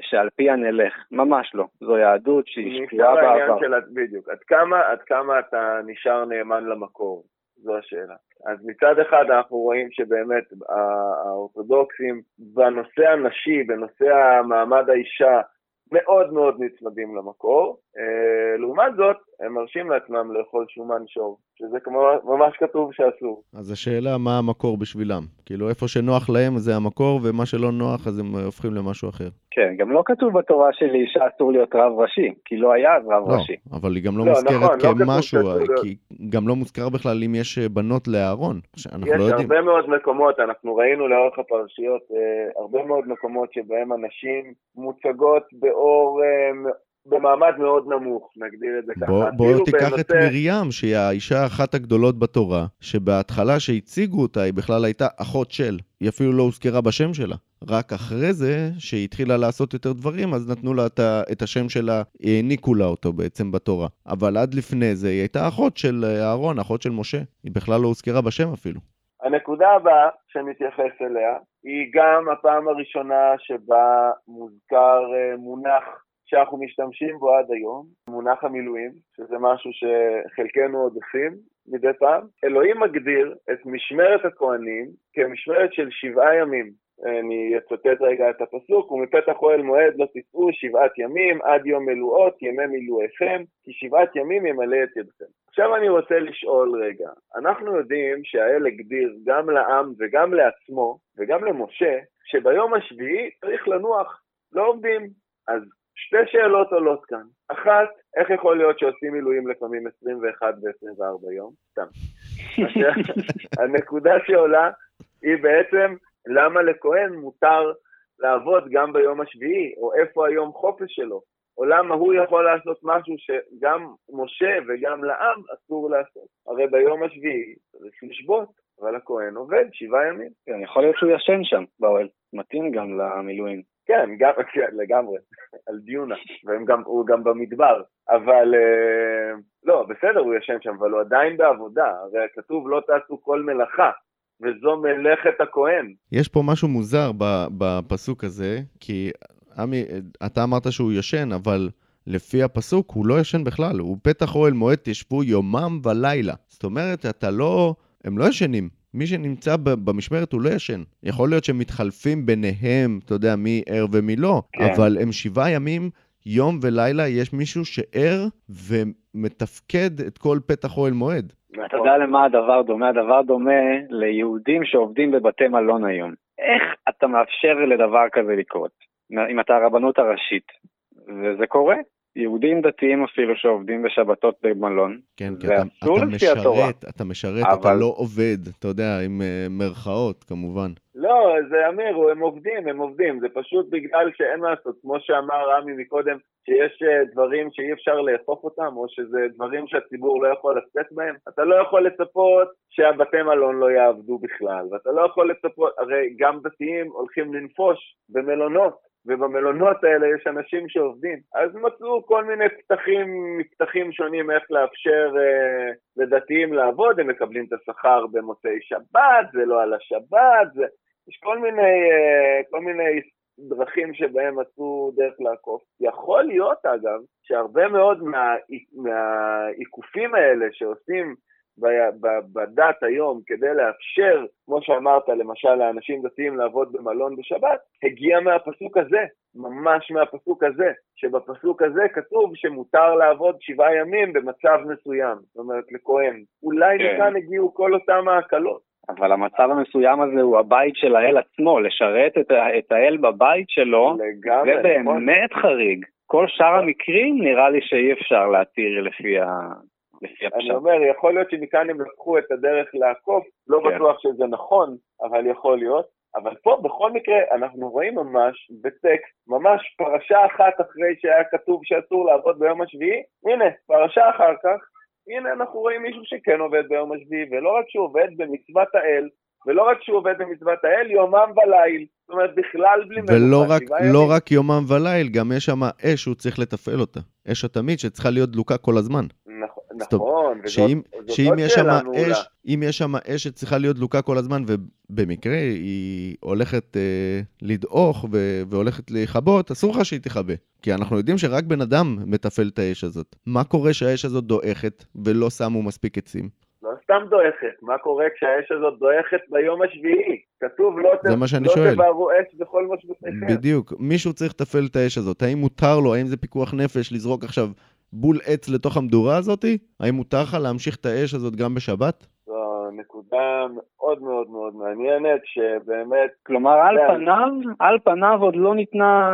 שעל פיה נלך. ממש לא. זו יהדות שהיא שקועה בעבר. בדיוק. עד כמה, עד כמה אתה נשאר נאמן למקור? זו השאלה. אז מצד אחד אנחנו רואים שבאמת האורתודוקסים בנושא הנשי, בנושא מעמד האישה, מאוד מאוד נצמדים למקור. אה, לעומת זאת, הם מרשים לעצמם לאכול שומן שור, שזה כמו, ממש כתוב שאסור. אז השאלה מה המקור בשבילם. כאילו איפה שנוח להם זה המקור, ומה שלא נוח אז הם הופכים למשהו אחר. כן, גם לא כתוב בתורה שלאישה אסור להיות רב ראשי, כי לא היה אז רב לא, ראשי. אבל היא גם לא, לא מוזכרת נכון, כמשהו, לא כי גם לא מוזכר בכלל אם יש בנות לאהרון. יש לא הרבה מאוד מקומות, אנחנו ראינו לאורך הפרשיות, אה, הרבה מאוד מקומות שבהם הנשים מוצגות באור אה, במעמד מאוד נמוך, נגדיר את זה ככה. בוא, בוא תיקח בנושא... את מרים, שהיא האישה האחת הגדולות בתורה, שבהתחלה שהציגו אותה, היא בכלל הייתה אחות של. היא אפילו לא הוזכרה בשם שלה. רק אחרי זה, שהיא התחילה לעשות יותר דברים, אז נתנו לה את השם שלה, העניקו לה אותו בעצם בתורה. אבל עד לפני זה היא הייתה אחות של אהרון, אחות של משה. היא בכלל לא הוזכרה בשם אפילו. הנקודה הבאה שנתייחס אליה, היא גם הפעם הראשונה שבה מוזכר אה, מונח שאנחנו משתמשים בו עד היום, מונח המילואים, שזה משהו שחלקנו עוד עושים מדי פעם. אלוהים מגדיר את משמרת הכהנים כמשמרת של שבעה ימים. אני אצטט רגע את הפסוק, ומפתח אוהל מועד לא תצאו שבעת ימים עד יום מלואות ימי מילואיכם, כי שבעת ימים ימלא את ידכם. עכשיו אני רוצה לשאול רגע, אנחנו יודעים שהאל הגדיר גם לעם וגם לעצמו וגם למשה, שביום השביעי צריך לנוח, לא עובדים. אז שתי שאלות עולות כאן. אחת, איך יכול להיות שעושים מילואים לפעמים 21 ו-24 יום? סתם. הנקודה שעולה היא בעצם למה לכהן מותר לעבוד גם ביום השביעי, או איפה היום חופש שלו, או למה הוא יכול לעשות משהו שגם משה וגם לעם אסור לעשות. הרי ביום השביעי צריך לשבות, אבל הכהן עובד שבעה ימים. כן, יכול להיות שהוא ישן שם באוהל, מתאים גם למילואים. כן, גם, כן, לגמרי, על דיונה, והוא גם במדבר, אבל אה, לא, בסדר, הוא ישן שם, אבל הוא עדיין בעבודה, הרי כתוב לא תעשו כל מלאכה, וזו מלאכת הכהן. יש פה משהו מוזר בפסוק הזה, כי עמי, אתה אמרת שהוא ישן, אבל לפי הפסוק הוא לא ישן בכלל, הוא פתח אוהל מועד תשבו יומם ולילה. זאת אומרת, אתה לא, הם לא ישנים. מי שנמצא במשמרת הוא לא ישן. יכול להיות שהם מתחלפים ביניהם, אתה יודע, מי ער ומי לא, כן. אבל הם שבעה ימים, יום ולילה, יש מישהו שער ומתפקד את כל פתח אוהל מועד. אתה יודע למה הדבר דומה? הדבר דומה ליהודים שעובדים בבתי מלון היום. איך אתה מאפשר לדבר כזה לקרות? אם אתה הרבנות הראשית, וזה קורה. יהודים דתיים אפילו שעובדים בשבתות במלון. כן, כי אתה, אתה משרת, אתה משרת, אבל... אתה לא עובד, אתה יודע, עם uh, מרכאות כמובן. לא, זה אמיר, הם עובדים, הם עובדים, זה פשוט בגלל שאין מה לעשות, כמו שאמר רמי מקודם, שיש uh, דברים שאי אפשר לאכוף אותם, או שזה דברים שהציבור לא יכול לצאת בהם, אתה לא יכול לצפות שהבתי מלון לא יעבדו בכלל, ואתה לא יכול לצפות, הרי גם דתיים הולכים לנפוש במלונות. ובמלונות האלה יש אנשים שעובדים. אז מצאו כל מיני פתחים, פתחים שונים איך לאפשר אה, לדתיים לעבוד, הם מקבלים את השכר במוצאי שבת, זה לא על השבת, זה... יש כל מיני, אה, כל מיני דרכים שבהם מצאו דרך לעקוף. יכול להיות, אגב, שהרבה מאוד מה, מהעיקופים האלה שעושים בדת היום כדי לאפשר, כמו שאמרת, למשל לאנשים דתיים לעבוד במלון בשבת, הגיע מהפסוק הזה, ממש מהפסוק הזה, שבפסוק הזה כתוב שמותר לעבוד שבעה ימים במצב מסוים, זאת אומרת לכהן. אולי כן. מכאן הגיעו כל אותם ההקלות. אבל המצב המסוים הזה הוא הבית של האל עצמו, לשרת את, את האל בבית שלו, לגמרי, זה נכון. באמת נכון. חריג. כל שאר המקרים נראה לי שאי אפשר להתיר לפי ה... אני אומר, יכול להיות שמכאן הם לקחו את הדרך לעקוף, לא כן. בטוח שזה נכון, אבל יכול להיות. אבל פה בכל מקרה אנחנו רואים ממש בטקסט, ממש פרשה אחת אחרי שהיה כתוב שאסור לעבוד ביום השביעי, הנה, פרשה אחר כך, הנה אנחנו רואים מישהו שכן עובד ביום השביעי, ולא רק שהוא עובד במצוות האל, ולא רק שהוא עובד במצוות האל, יומם וליל. זאת אומרת, בכלל בלי מנוחה, ולא רק, לא רק יומם וליל, גם יש שם אש שהוא צריך לתפעל אותה. אש התמיד שצריכה להיות דלוקה כל הזמן. נכון, נכון. שאם, שאם יש שם אש, אם יש שם אש שצריכה להיות דלוקה כל הזמן, ובמקרה היא הולכת אה, לדעוך ו- והולכת לכבות, אסור לך שהיא תכבה. כי אנחנו יודעים שרק בן אדם מתפעל את האש הזאת. מה קורה שהאש הזאת דועכת ולא שמו מספיק עצים? לא סתם דועכת, מה קורה כשהאש הזאת דועכת ביום השביעי? כתוב לא, שאני לא. תבערו אש בכל משבותיכם. בדיוק, מישהו צריך לתפעל את האש הזאת. האם מותר לו, האם זה פיקוח נפש לזרוק עכשיו בול עץ לתוך המדורה הזאתי? האם מותר לך להמשיך את האש הזאת גם בשבת? זו נקודה מאוד מאוד מאוד מעניינת, שבאמת... כלומר, על פניו, על פניו עוד לא ניתנה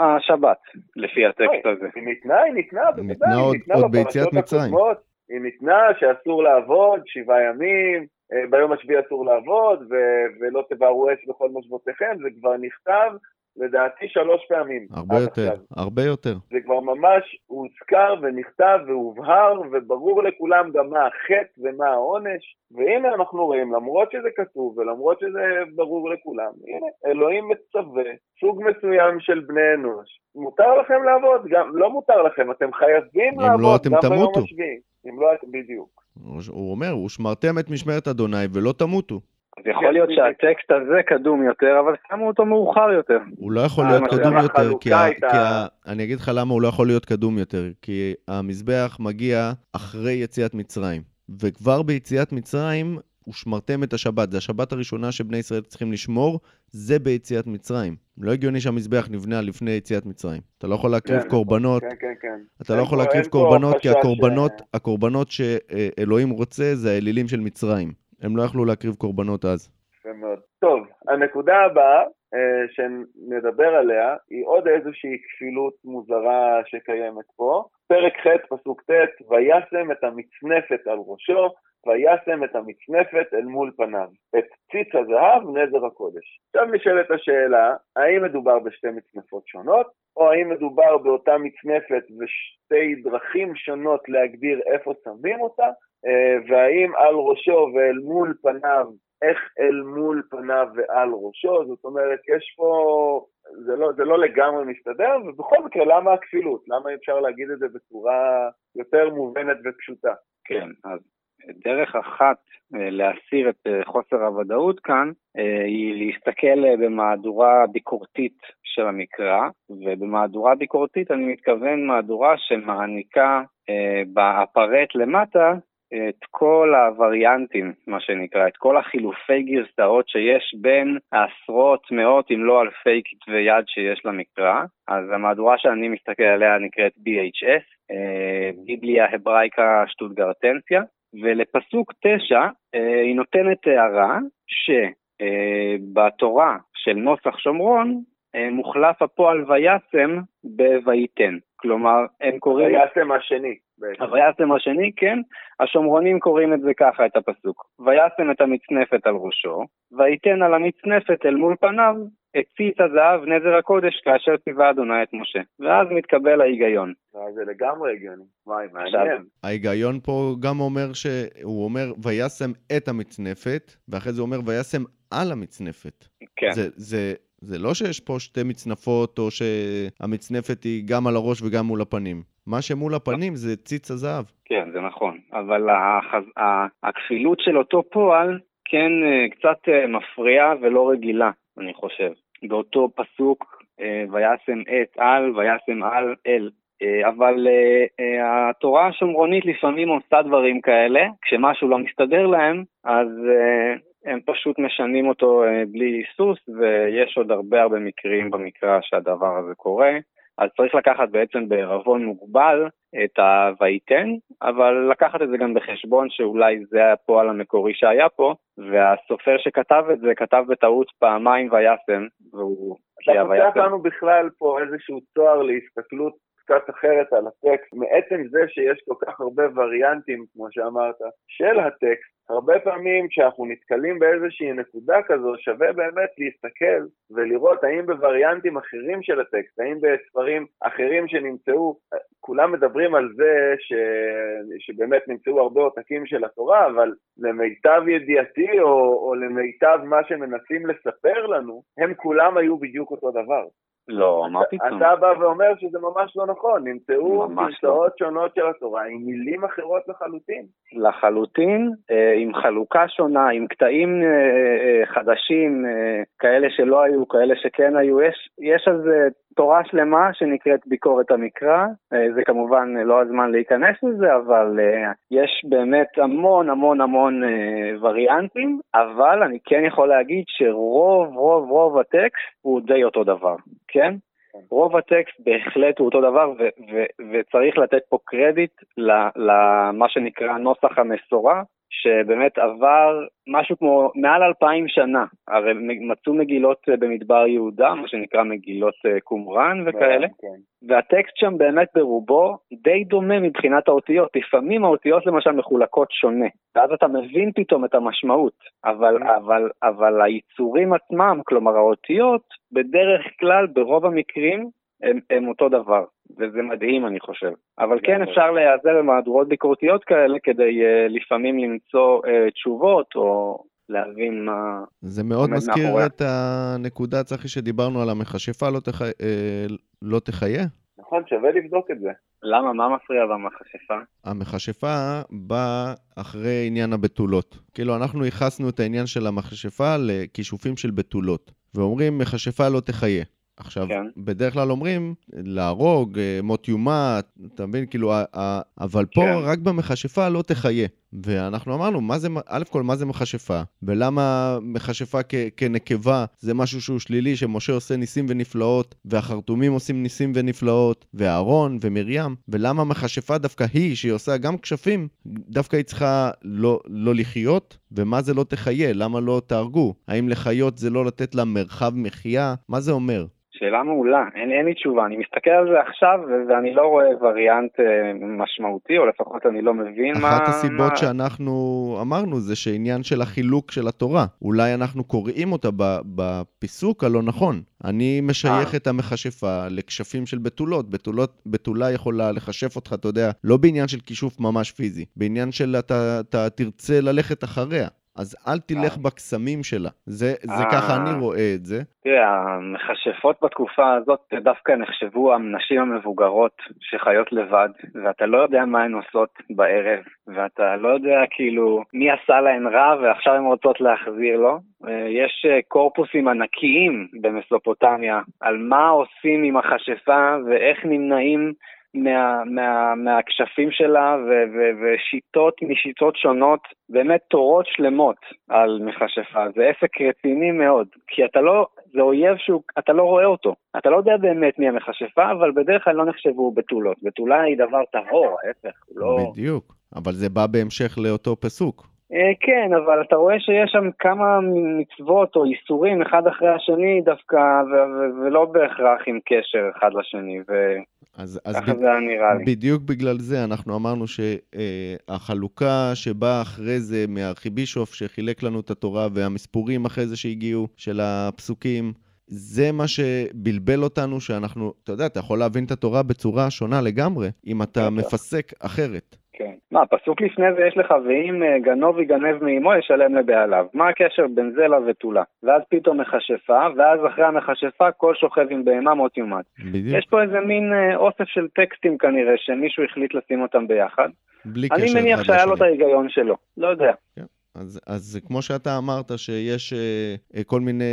השבת, לפי הטקסט הזה. היא ניתנה, היא ניתנה, היא ניתנה עוד ביציאת מצרים. היא ניתנה שאסור לעבוד שבעה ימים, אה, ביום השביעי אסור לעבוד, ו- ולא תבערו אש בכל מושבותיכם, זה כבר נכתב לדעתי שלוש פעמים. הרבה יותר, עכשיו. הרבה יותר. זה כבר ממש הוזכר ונכתב והובהר, וברור לכולם גם מה החטא ומה העונש, והנה אנחנו רואים, למרות שזה כתוב ולמרות שזה ברור לכולם, הנה, אלוהים מצווה סוג מסוים של בני אנוש. מותר לכם לעבוד, גם לא מותר לכם, אתם חייבים לא, לעבוד לא, גם תמותו. ביום השביעי. אם לא, בדיוק. הוא אומר, ושמרתם את משמרת אדוני ולא תמותו. אז יכול להיות שהטקסט הזה קדום יותר, אבל שמו אותו מאוחר יותר. הוא לא יכול להיות קדום יותר, כי, ה, כי ה, אני אגיד לך למה הוא לא יכול להיות קדום יותר, כי המזבח מגיע אחרי יציאת מצרים, וכבר ביציאת מצרים ושמרתם את השבת, זה השבת הראשונה שבני ישראל צריכים לשמור, זה ביציאת מצרים. לא הגיוני שהמזבח נבנה לפני יציאת מצרים. אתה לא יכול להקריב כן, קורבנות, כן, כן, כן. אתה לא יכול להקריב קורבנות, כי הקורבנות, ש... הקורבנות שאלוהים רוצה זה האלילים של מצרים. הם לא יכלו להקריב קורבנות אז. יפה מאוד. טוב, הנקודה הבאה אה, שנדבר עליה היא עוד איזושהי כפילות מוזרה שקיימת פה. פרק ח', פסוק ט', וישם את המצנפת על ראשו, וישם את המצנפת אל מול פניו, את ציץ הזהב נזר הקודש. עכשיו נשאלת השאלה, האם מדובר בשתי מצנפות שונות, או האם מדובר באותה מצנפת ושתי דרכים שונות להגדיר איפה שמים אותה, והאם על ראשו ואל מול פניו, איך אל מול פניו ועל ראשו, זאת אומרת, יש פה, זה לא, זה לא לגמרי מסתדר, ובכל מקרה, למה הכפילות? למה אפשר להגיד את זה בצורה יותר מובנת ופשוטה? כן, אז דרך אחת אה, להסיר את אה, חוסר הוודאות כאן היא להסתכל במהדורה ביקורתית של המקרא, ובמהדורה ביקורתית אני מתכוון מהדורה שמעניקה באפרט למטה את כל הווריאנטים, מה שנקרא, את כל החילופי גרסאות שיש בין העשרות, מאות, אם לא אלפי כתבי יד שיש למקרא. אז המהדורה שאני מסתכל עליה נקראת BHS, אה, ביבליה הברייקה שטוטגרטנציה, ולפסוק תשע אה, היא נותנת הערה שבתורה אה, של נוסח שומרון מוחלף הפועל וישם ב"ויתן". כלומר, הם קוראים... וישם השני. וישם השני, כן, השומרונים קוראים את זה ככה, את הפסוק. וישם את המצנפת על ראשו, ויתן על המצנפת אל מול פניו את ציץ הזהב נזר הקודש כאשר ציווה אדוני את משה. ואז מתקבל ההיגיון. זה לגמרי הגיוני. וואי, מעניין. ההיגיון פה גם אומר שהוא אומר וישם את המצנפת, ואחרי זה הוא אומר וישם על המצנפת. כן. זה, זה, זה לא שיש פה שתי מצנפות, או שהמצנפת היא גם על הראש וגם מול הפנים. מה שמול הפנים זה ציץ הזהב. כן, זה נכון. אבל החז... הכפילות של אותו פועל כן אה, קצת אה, מפריעה ולא רגילה, אני חושב. באותו פסוק, אה, וישם את על, וישם על אל. אבל התורה השומרונית לפעמים עושה דברים כאלה, כשמשהו לא מסתדר להם, אז הם פשוט משנים אותו בלי היסוס, ויש עוד הרבה הרבה מקרים במקרא שהדבר הזה קורה. אז צריך לקחת בעצם בערבון מוגבל את ה"ויתן", אבל לקחת את זה גם בחשבון שאולי זה הפועל המקורי שהיה פה, והסופר שכתב את זה כתב בטעות פעמיים וישם, והוא... אתה פותח לנו בכלל פה איזשהו צוהר להסתכלות קצת אחרת על הטקסט, מעצם זה שיש כל כך הרבה וריאנטים, כמו שאמרת, של הטקסט, הרבה פעמים כשאנחנו נתקלים באיזושהי נקודה כזו, שווה באמת להסתכל ולראות האם בווריאנטים אחרים של הטקסט, האם בספרים אחרים שנמצאו, כולם מדברים על זה ש... שבאמת נמצאו הרבה עותקים של התורה, אבל למיטב ידיעתי או, או למיטב מה שמנסים לספר לנו, הם כולם היו בדיוק אותו דבר. לא, מה פתאום? אתה בא ואומר שזה ממש לא נכון, נמצאו גרסאות לא. שונות של התורה עם מילים אחרות לחלוטין. לחלוטין, אה, עם חלוקה שונה, עם קטעים אה, אה, חדשים, כאלה שלא היו, כאלה שכן היו, יש, יש זה תורה שלמה שנקראת ביקורת המקרא, זה כמובן לא הזמן להיכנס לזה, אבל יש באמת המון המון המון וריאנטים, אבל אני כן יכול להגיד שרוב רוב רוב הטקסט הוא די אותו דבר. כן? רוב הטקסט בהחלט הוא אותו דבר, ו- ו- וצריך לתת פה קרדיט למה שנקרא נוסח המסורה, שבאמת עבר משהו כמו מעל אלפיים שנה. הרי מצאו מגילות אה, במדבר יהודה, מה שנקרא מגילות אה, קומראן וכאלה, כן. והטקסט שם באמת ברובו די דומה מבחינת האותיות. לפעמים האותיות למשל מחולקות שונה, ואז אתה מבין פתאום את המשמעות, אבל, כן. אבל, אבל היצורים עצמם, כלומר האותיות, בדרך כלל, ברוב המקרים, הם, הם אותו דבר, וזה מדהים אני חושב. אבל כן אפשר להיעזר במהדורות ביקורתיות כאלה כדי uh, לפעמים למצוא uh, תשובות או להבין מה... זה מאוד מזכיר מאחורי. את הנקודה, צחי, שדיברנו על המכשפה לא, תח... אה, לא תחיה. נכון, שווה לבדוק את זה. למה? מה מפריע במכשפה? המכשפה באה אחרי עניין הבתולות. כאילו, אנחנו ייחסנו את העניין של המכשפה לכישופים של בתולות, ואומרים, מכשפה לא תחיה. עכשיו, כן. בדרך כלל אומרים להרוג, אה, מות יומת, אתה מבין? כאילו, אבל פה כן. רק במכשפה לא תחיה. ואנחנו אמרנו, מה זה, א' כל, מה זה מכשפה? ולמה מכשפה כנקבה זה משהו שהוא שלילי, שמשה עושה ניסים ונפלאות, והחרטומים עושים ניסים ונפלאות, ואהרון ומרים, ולמה מכשפה דווקא היא, שהיא עושה גם כשפים, דווקא היא צריכה לא, לא לחיות? ומה זה לא תחיה? למה לא תהרגו? האם לחיות זה לא לתת לה מרחב מחיה? מה זה אומר? שאלה מעולה, אין, אין לי תשובה. אני מסתכל על זה עכשיו ואני לא רואה וריאנט אה, משמעותי, או לפחות אני לא מבין אחת מה... אחת הסיבות מה... שאנחנו אמרנו זה שעניין של החילוק של התורה. אולי אנחנו קוראים אותה בפיסוק הלא נכון. אני משייך אה. את המכשפה לכשפים של בתולות. בתולות. בתולה יכולה לכשף אותך, אתה יודע, לא בעניין של כישוף ממש פיזי, בעניין של אתה, אתה תרצה ללכת אחריה. אז אל תלך אה. בקסמים שלה. זה, זה ככה אני רואה את זה. תראה, המכשפות בתקופה הזאת דווקא נחשבו הנשים המבוגרות שחיות לבד, ואתה לא יודע מה הן עושות בערב, ואתה לא יודע כאילו מי עשה להן רע ועכשיו הן רוצות להחזיר לו. אה, יש אה, קורפוסים ענקיים במסופוטמיה על מה עושים עם החשפה ואיך נמנעים מה, מה, מהכשפים שלה ו, ו, ושיטות משיטות שונות, באמת תורות שלמות על מכשפה. זה עסק רציני מאוד, כי אתה לא, זה אויב שאתה לא רואה אותו. אתה לא יודע באמת מי המכשפה, אבל בדרך כלל לא נחשבו בתולות. בתולה היא דבר טהור, ההפך, לא... בדיוק, אבל זה בא בהמשך לאותו פסוק. אה, כן, אבל אתה רואה שיש שם כמה מצוות או איסורים אחד אחרי השני דווקא, ולא בהכרח עם קשר אחד לשני, וככה זה היה נראה לי. בדיוק בגלל זה אנחנו אמרנו שהחלוקה שבאה אחרי זה מהארכיבישוף שחילק לנו את התורה, והמספורים אחרי זה שהגיעו, של הפסוקים, זה מה שבלבל אותנו, שאנחנו, אתה יודע, אתה יכול להבין את התורה בצורה שונה לגמרי, אם אתה מפסק אחרת. כן. מה, פסוק לפני זה יש לך, ואם גנוב יגנב מאמו, ישלם לבעליו. מה הקשר בין זה לבתולה? ואז פתאום מכשפה, ואז אחרי המכשפה כל שוכב עם בהמה מות יומת. בדיוק. יש פה איזה מין אה, אוסף של טקסטים כנראה, שמישהו החליט לשים אותם ביחד. בלי קשר אני מניח שהיה לו את ההיגיון שלו, לא יודע. כן. אז, אז כמו שאתה אמרת, שיש אה, אה, כל מיני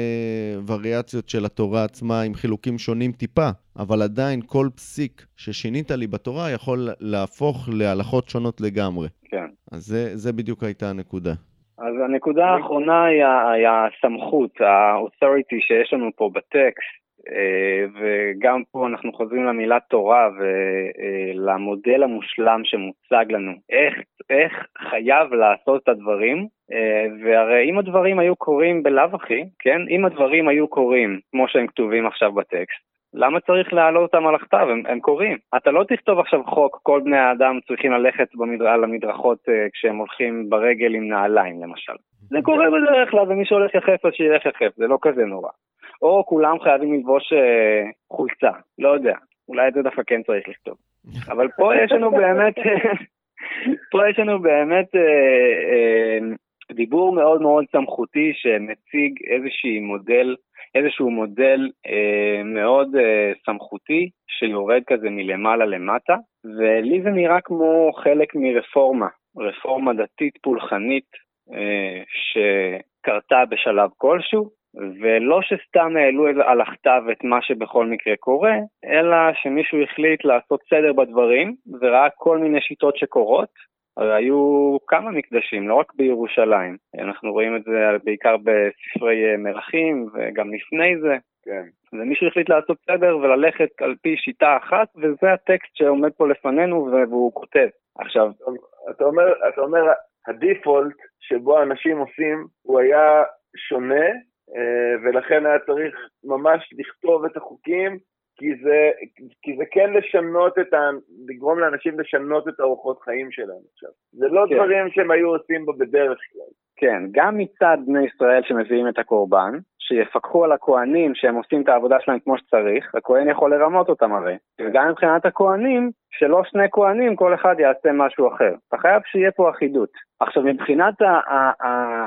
וריאציות של התורה עצמה עם חילוקים שונים טיפה, אבל עדיין כל פסיק ששינית לי בתורה יכול להפוך להלכות שונות לגמרי. כן. אז זה, זה בדיוק הייתה הנקודה. אז הנקודה האחרונה היא, היא הסמכות, ה-authority שיש לנו פה בטקסט. אה, וגם פה אנחנו חוזרים למילה תורה ולמודל המושלם שמוצג לנו. איך, איך חייב לעשות את הדברים, אה, והרי אם הדברים היו קורים בלאו הכי, כן? אם הדברים היו קורים כמו שהם כתובים עכשיו בטקסט, למה צריך להעלות אותם על הכתב? הם, הם קורים. אתה לא תכתוב עכשיו חוק, כל בני האדם צריכים ללכת במדר... על המדרכות uh, כשהם הולכים ברגל עם נעליים למשל. זה קורה בדרך כלל, ומי שהולך יחף אז שילך יחף, זה לא כזה נורא. או כולם חייבים ללבוש uh, חולצה, לא יודע. אולי את זה דווקא כן צריך לכתוב. אבל פה יש לנו באמת, פה יש לנו באמת אה, אה, דיבור מאוד מאוד סמכותי שמציג איזשהי מודל, איזשהו מודל אה, מאוד אה, סמכותי שיורד כזה מלמעלה למטה, ולי זה נראה כמו חלק מרפורמה, רפורמה דתית פולחנית אה, שקרתה בשלב כלשהו, ולא שסתם העלו על הכתב את מה שבכל מקרה קורה, אלא שמישהו החליט לעשות סדר בדברים וראה כל מיני שיטות שקורות. הרי היו כמה מקדשים, לא רק בירושלים. אנחנו רואים את זה בעיקר בספרי מרחים וגם לפני זה. כן. ומישהו החליט לעשות סדר וללכת על פי שיטה אחת, וזה הטקסט שעומד פה לפנינו והוא כותב. עכשיו... אתה אומר, אתה אומר, הדיפולט שבו אנשים עושים, הוא היה שונה אה, ולכן היה צריך ממש לכתוב את החוקים, כי זה, כי זה כן לשנות את ה... לגרום לאנשים לשנות את האורחות חיים שלהם עכשיו. זה לא כן. דברים שהם היו עושים בו בדרך כלל. כן, גם מצד בני ישראל שמביאים את הקורבן, שיפקחו על הכוהנים שהם עושים את העבודה שלהם כמו שצריך, הכוהן יכול לרמות אותם הרי. וגם מבחינת הכוהנים, שלא שני כהנים, כל אחד יעשה משהו אחר. אתה חייב שיהיה פה אחידות. עכשיו, מבחינת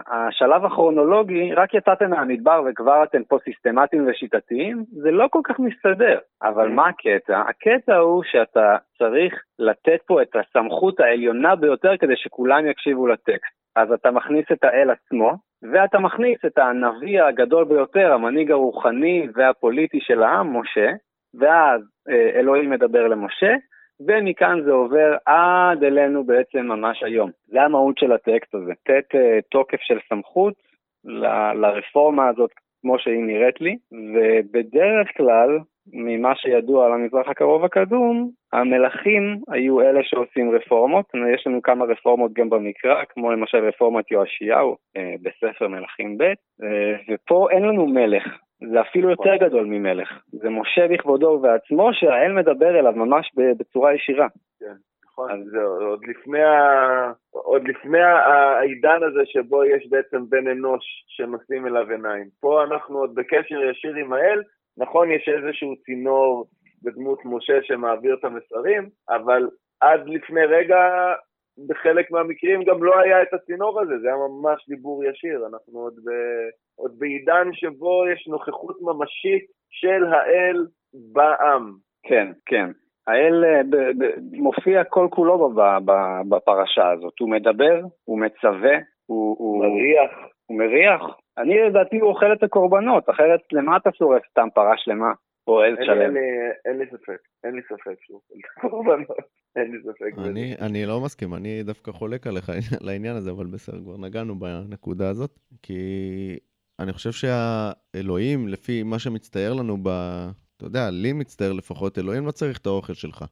השלב הכרונולוגי, רק יצאתם מהמדבר וכבר אתם פה סיסטמטיים ושיטתיים, זה לא כל כך מסתדר. אבל מה הקטע? הקטע הוא שאתה צריך לתת פה את הסמכות העליונה ביותר כדי שכולם יקשיבו לטקסט. אז אתה מכניס את האל עצמו, ואתה מכניס את הנביא הגדול ביותר, המנהיג הרוחני והפוליטי של העם, משה, ואז אה, אלוהים מדבר למשה, ומכאן זה עובר עד אלינו בעצם ממש היום. זה המהות של הטקסט הזה, לתת אה, תוקף של סמכות ל- לרפורמה הזאת כמו שהיא נראית לי, ובדרך כלל ממה שידוע על המזרח הקרוב הקדום, המלכים היו אלה שעושים רפורמות, יש לנו כמה רפורמות גם במקרא, כמו למשל רפורמת יואשיהו אה, בספר מלכים ב', אה, ופה אין לנו מלך, זה אפילו יותר גדול ממלך, זה משה בכבודו ובעצמו שהאל מדבר אליו ממש בצורה ישירה. כן. נכון, אז זה עוד לפני, ה... עוד לפני העידן הזה שבו יש בעצם בן אנוש שנושאים אליו עיניים. פה אנחנו עוד בקשר ישיר עם האל, נכון, יש איזשהו צינור בדמות משה שמעביר את המסרים, אבל עד לפני רגע, בחלק מהמקרים גם לא היה את הצינור הזה, זה היה ממש דיבור ישיר. אנחנו עוד, ב, עוד בעידן שבו יש נוכחות ממשית של האל בעם. כן, כן. האל אה, מופיע כל כולו בפרשה הזאת. הוא מדבר, הוא מצווה, הוא... מריח. הוא מריח. אני לדעתי הוא אוכל את הקורבנות, אחרת למה אתה שורף סתם פרה שלמה? או עז שלם. אין לי ספק, אין לי ספק שהוא אוכל את הקורבנות. אין לי ספק. אני, אני לא מסכים, אני דווקא חולק עליך לעניין הזה, אבל בסדר, כבר נגענו בנקודה הזאת, כי אני חושב שהאלוהים, לפי מה שמצטייר לנו ב... אתה יודע, לי מצטער לפחות, אלוהים לא צריך את האוכל שלך.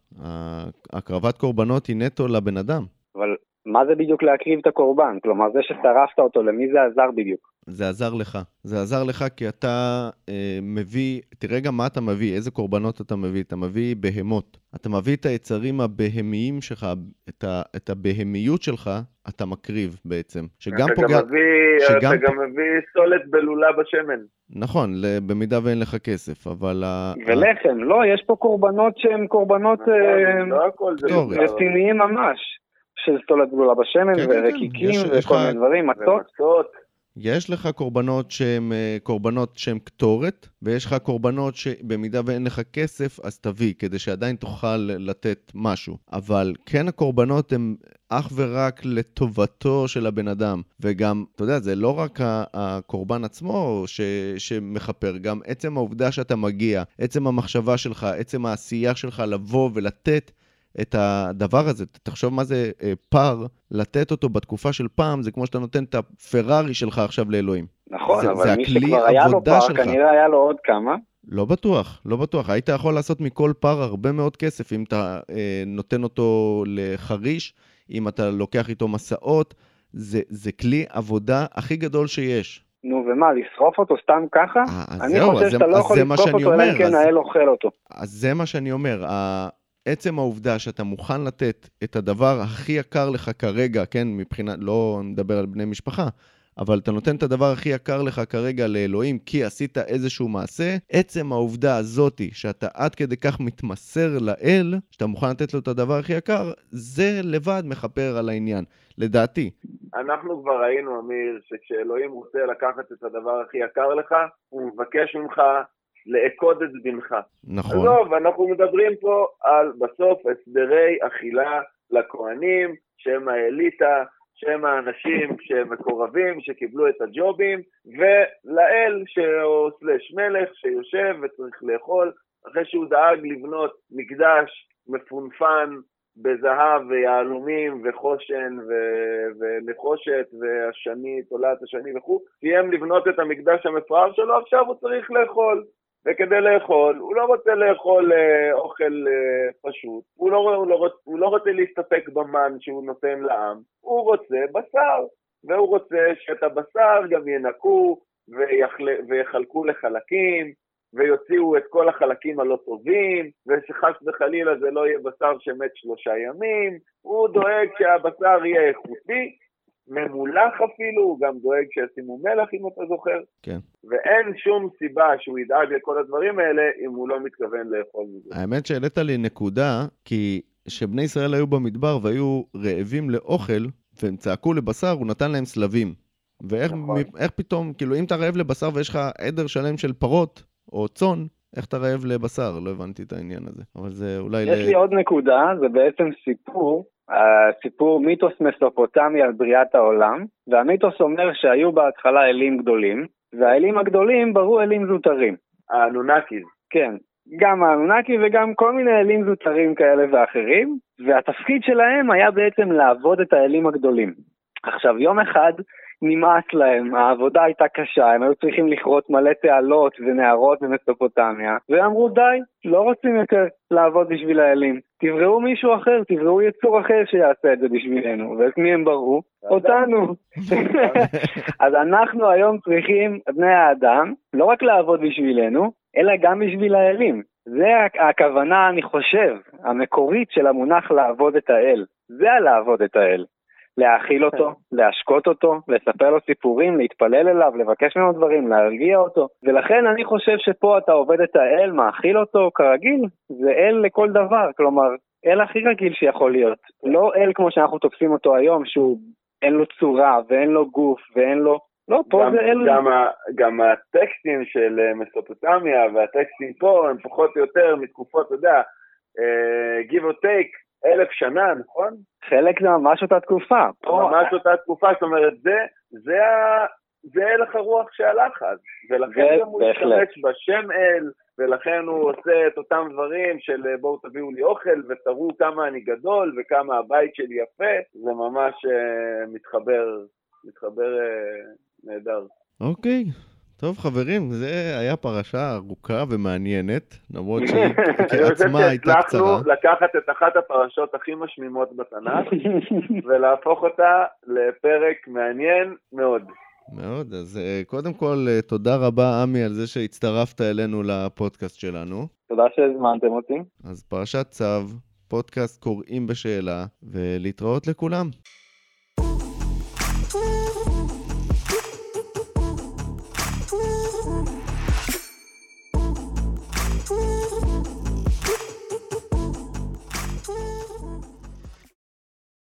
הקרבת קורבנות היא נטו לבן אדם. אבל מה זה בדיוק להקריב את הקורבן? כלומר, זה ששרפת אותו, למי זה עזר בדיוק? זה עזר לך. זה עזר לך כי אתה אה, מביא, תראה גם מה אתה מביא, איזה קורבנות אתה מביא. אתה מביא בהמות. אתה מביא את היצרים הבהמיים שלך, את, ה, את הבהמיות שלך, אתה מקריב בעצם. שגם אתה פוגע... גם מביא, שגם... אתה גם מביא סולת בלולה בשמן. נכון, במידה ואין לך כסף, אבל... ולחם, ה... לא, יש פה קורבנות שהן קורבנות נכון, אה, לא הכל זה רציניים ממש. של סולת גדולה בשמן, כן, כן, כן. ורקיקים, כן, וכל מיני דברים, מצות. יש לך קורבנות שהם אה, קורבנות שהם קטורת, ויש לך קורבנות שבמידה ואין לך כסף, אז תביא, כדי שעדיין תוכל לתת משהו. אבל כן הקורבנות הם אך ורק לטובתו של הבן אדם. וגם, אתה יודע, זה לא רק הקורבן עצמו ש, שמכפר, גם עצם העובדה שאתה מגיע, עצם המחשבה שלך, עצם העשייה שלך לבוא ולתת. את הדבר הזה. תחשוב מה זה אה, פר, לתת אותו בתקופה של פעם, זה כמו שאתה נותן את הפרארי שלך עכשיו לאלוהים. נכון, זה, אבל זה מי שכבר היה לו שלך. כנראה היה לו עוד כמה. לא בטוח, לא בטוח. היית יכול לעשות מכל פר הרבה מאוד כסף אם אתה אה, נותן אותו לחריש, אם אתה לוקח איתו מסעות. זה, זה כלי עבודה הכי גדול שיש. נו ומה, לשרוף אותו סתם ככה? אה, אני זהו, חושב אז שאתה לא יכול לשרוף אותו, אלא אם כן האל אוכל אותו. אז זה מה שאני אומר, עצם העובדה שאתה מוכן לתת את הדבר הכי יקר לך כרגע, כן, מבחינת, לא נדבר על בני משפחה, אבל אתה נותן את הדבר הכי יקר לך כרגע לאלוהים כי עשית איזשהו מעשה, עצם העובדה הזאתי שאתה עד כדי כך מתמסר לאל, שאתה מוכן לתת לו את הדבר הכי יקר, זה לבד מכפר על העניין, לדעתי. אנחנו כבר ראינו, אמיר, שכשאלוהים רוצה לקחת את הדבר הכי יקר לך, הוא מבקש ממך לעקוד את בנך. נכון. עזוב, אנחנו מדברים פה על בסוף הסדרי אכילה לכהנים, שהם האליטה, שהם האנשים שמקורבים, שקיבלו את הג'ובים, ולאל, או סלש מלך, שיושב וצריך לאכול, אחרי שהוא דאג לבנות מקדש מפונפן בזהב ויהלומים וחושן ו- ונחושת והשני, תולעת השני וכו', סיים לבנות את המקדש המפואר שלו, עכשיו הוא צריך לאכול. וכדי לאכול, הוא לא רוצה לאכול אה, אוכל אה, פשוט, הוא לא, הוא, לא, הוא לא רוצה להסתפק במן שהוא נותן לעם, הוא רוצה בשר, והוא רוצה שאת הבשר גם ינקו ויחל, ויחלקו לחלקים, ויוציאו את כל החלקים הלא טובים, ושחס וחלילה זה לא יהיה בשר שמת שלושה ימים, הוא דואג שהבשר יהיה איכותי, ממולח אפילו, הוא גם דואג שישימו מלח אם אתה זוכר. כן. ואין שום סיבה שהוא ידאג לכל הדברים האלה אם הוא לא מתכוון לאכול מזה. האמת שהעלית לי נקודה, כי כשבני ישראל היו במדבר והיו רעבים לאוכל, והם צעקו לבשר, הוא נתן להם סלבים. ואיך נכון. מ- איך פתאום, כאילו, אם אתה רעב לבשר ויש לך עדר שלם של פרות או צאן, איך אתה רעב לבשר? לא הבנתי את העניין הזה. אבל זה אולי... יש לי עוד נקודה, זה בעצם סיפור, סיפור מיתוס מסופוטמי על בריאת העולם, והמיתוס אומר שהיו בהתחלה אלים גדולים, והאלים הגדולים ברו אלים זוטרים. האנונקיז. כן, גם האנונקי וגם כל מיני אלים זוטרים כאלה ואחרים, והתפקיד שלהם היה בעצם לעבוד את האלים הגדולים. עכשיו, יום אחד נמאס להם, העבודה הייתה קשה, הם היו צריכים לכרות מלא תעלות ונערות במסופוטמיה, ואמרו די, לא רוצים יותר לעבוד בשביל האלים. תבראו מישהו אחר, תבראו יצור אחר שיעשה את זה בשבילנו. ואת מי הם בראו? אותנו. אז אנחנו היום צריכים, בני האדם, לא רק לעבוד בשבילנו, אלא גם בשביל האלים. זה הכוונה, אני חושב, המקורית של המונח לעבוד את האל. זה הלעבוד את האל. להאכיל אותו, להשקות אותו, לספר לו סיפורים, להתפלל אליו, לבקש ממנו דברים, להרגיע אותו. ולכן אני חושב שפה אתה עובד את האל, מאכיל אותו כרגיל, זה אל לכל דבר, כלומר, אל הכי רגיל שיכול להיות. לא אל כמו שאנחנו תופסים אותו היום, שהוא אין לו צורה ואין לו גוף ואין לו... לא, פה גם, זה אל... גם, ה, גם הטקסטים של אה, מסופוטמיה והטקסטים פה הם פחות או יותר מתקופות, אתה יודע, uh, give or take, אלף שנה, נכון? חלק זה ממש אותה תקופה. פה... ממש אותה תקופה, זאת אומרת, זה, זה, ה, זה הלך הרוח שהלך אז, ולכן גם הוא. השתמש בשם אל, ולכן הוא עושה את אותם דברים של אה, בואו תביאו לי אוכל ותראו כמה אני גדול וכמה הבית שלי יפה, זה ממש uh, מתחבר, מתחבר uh, נהדר. אוקיי. טוב חברים, זה היה פרשה ארוכה ומעניינת, למרות שהיא אני חושב כעצמה הייתה שהצלחנו קצרה. לקחת את אחת הפרשות הכי משמימות בתנ"ך ולהפוך אותה לפרק מעניין מאוד. מאוד, אז אה, קודם כל אה, תודה רבה עמי על זה שהצטרפת אלינו לפודקאסט שלנו. תודה שהזמנתם אותי. אז פרשת צו, פודקאסט קוראים בשאלה, ולהתראות לכולם.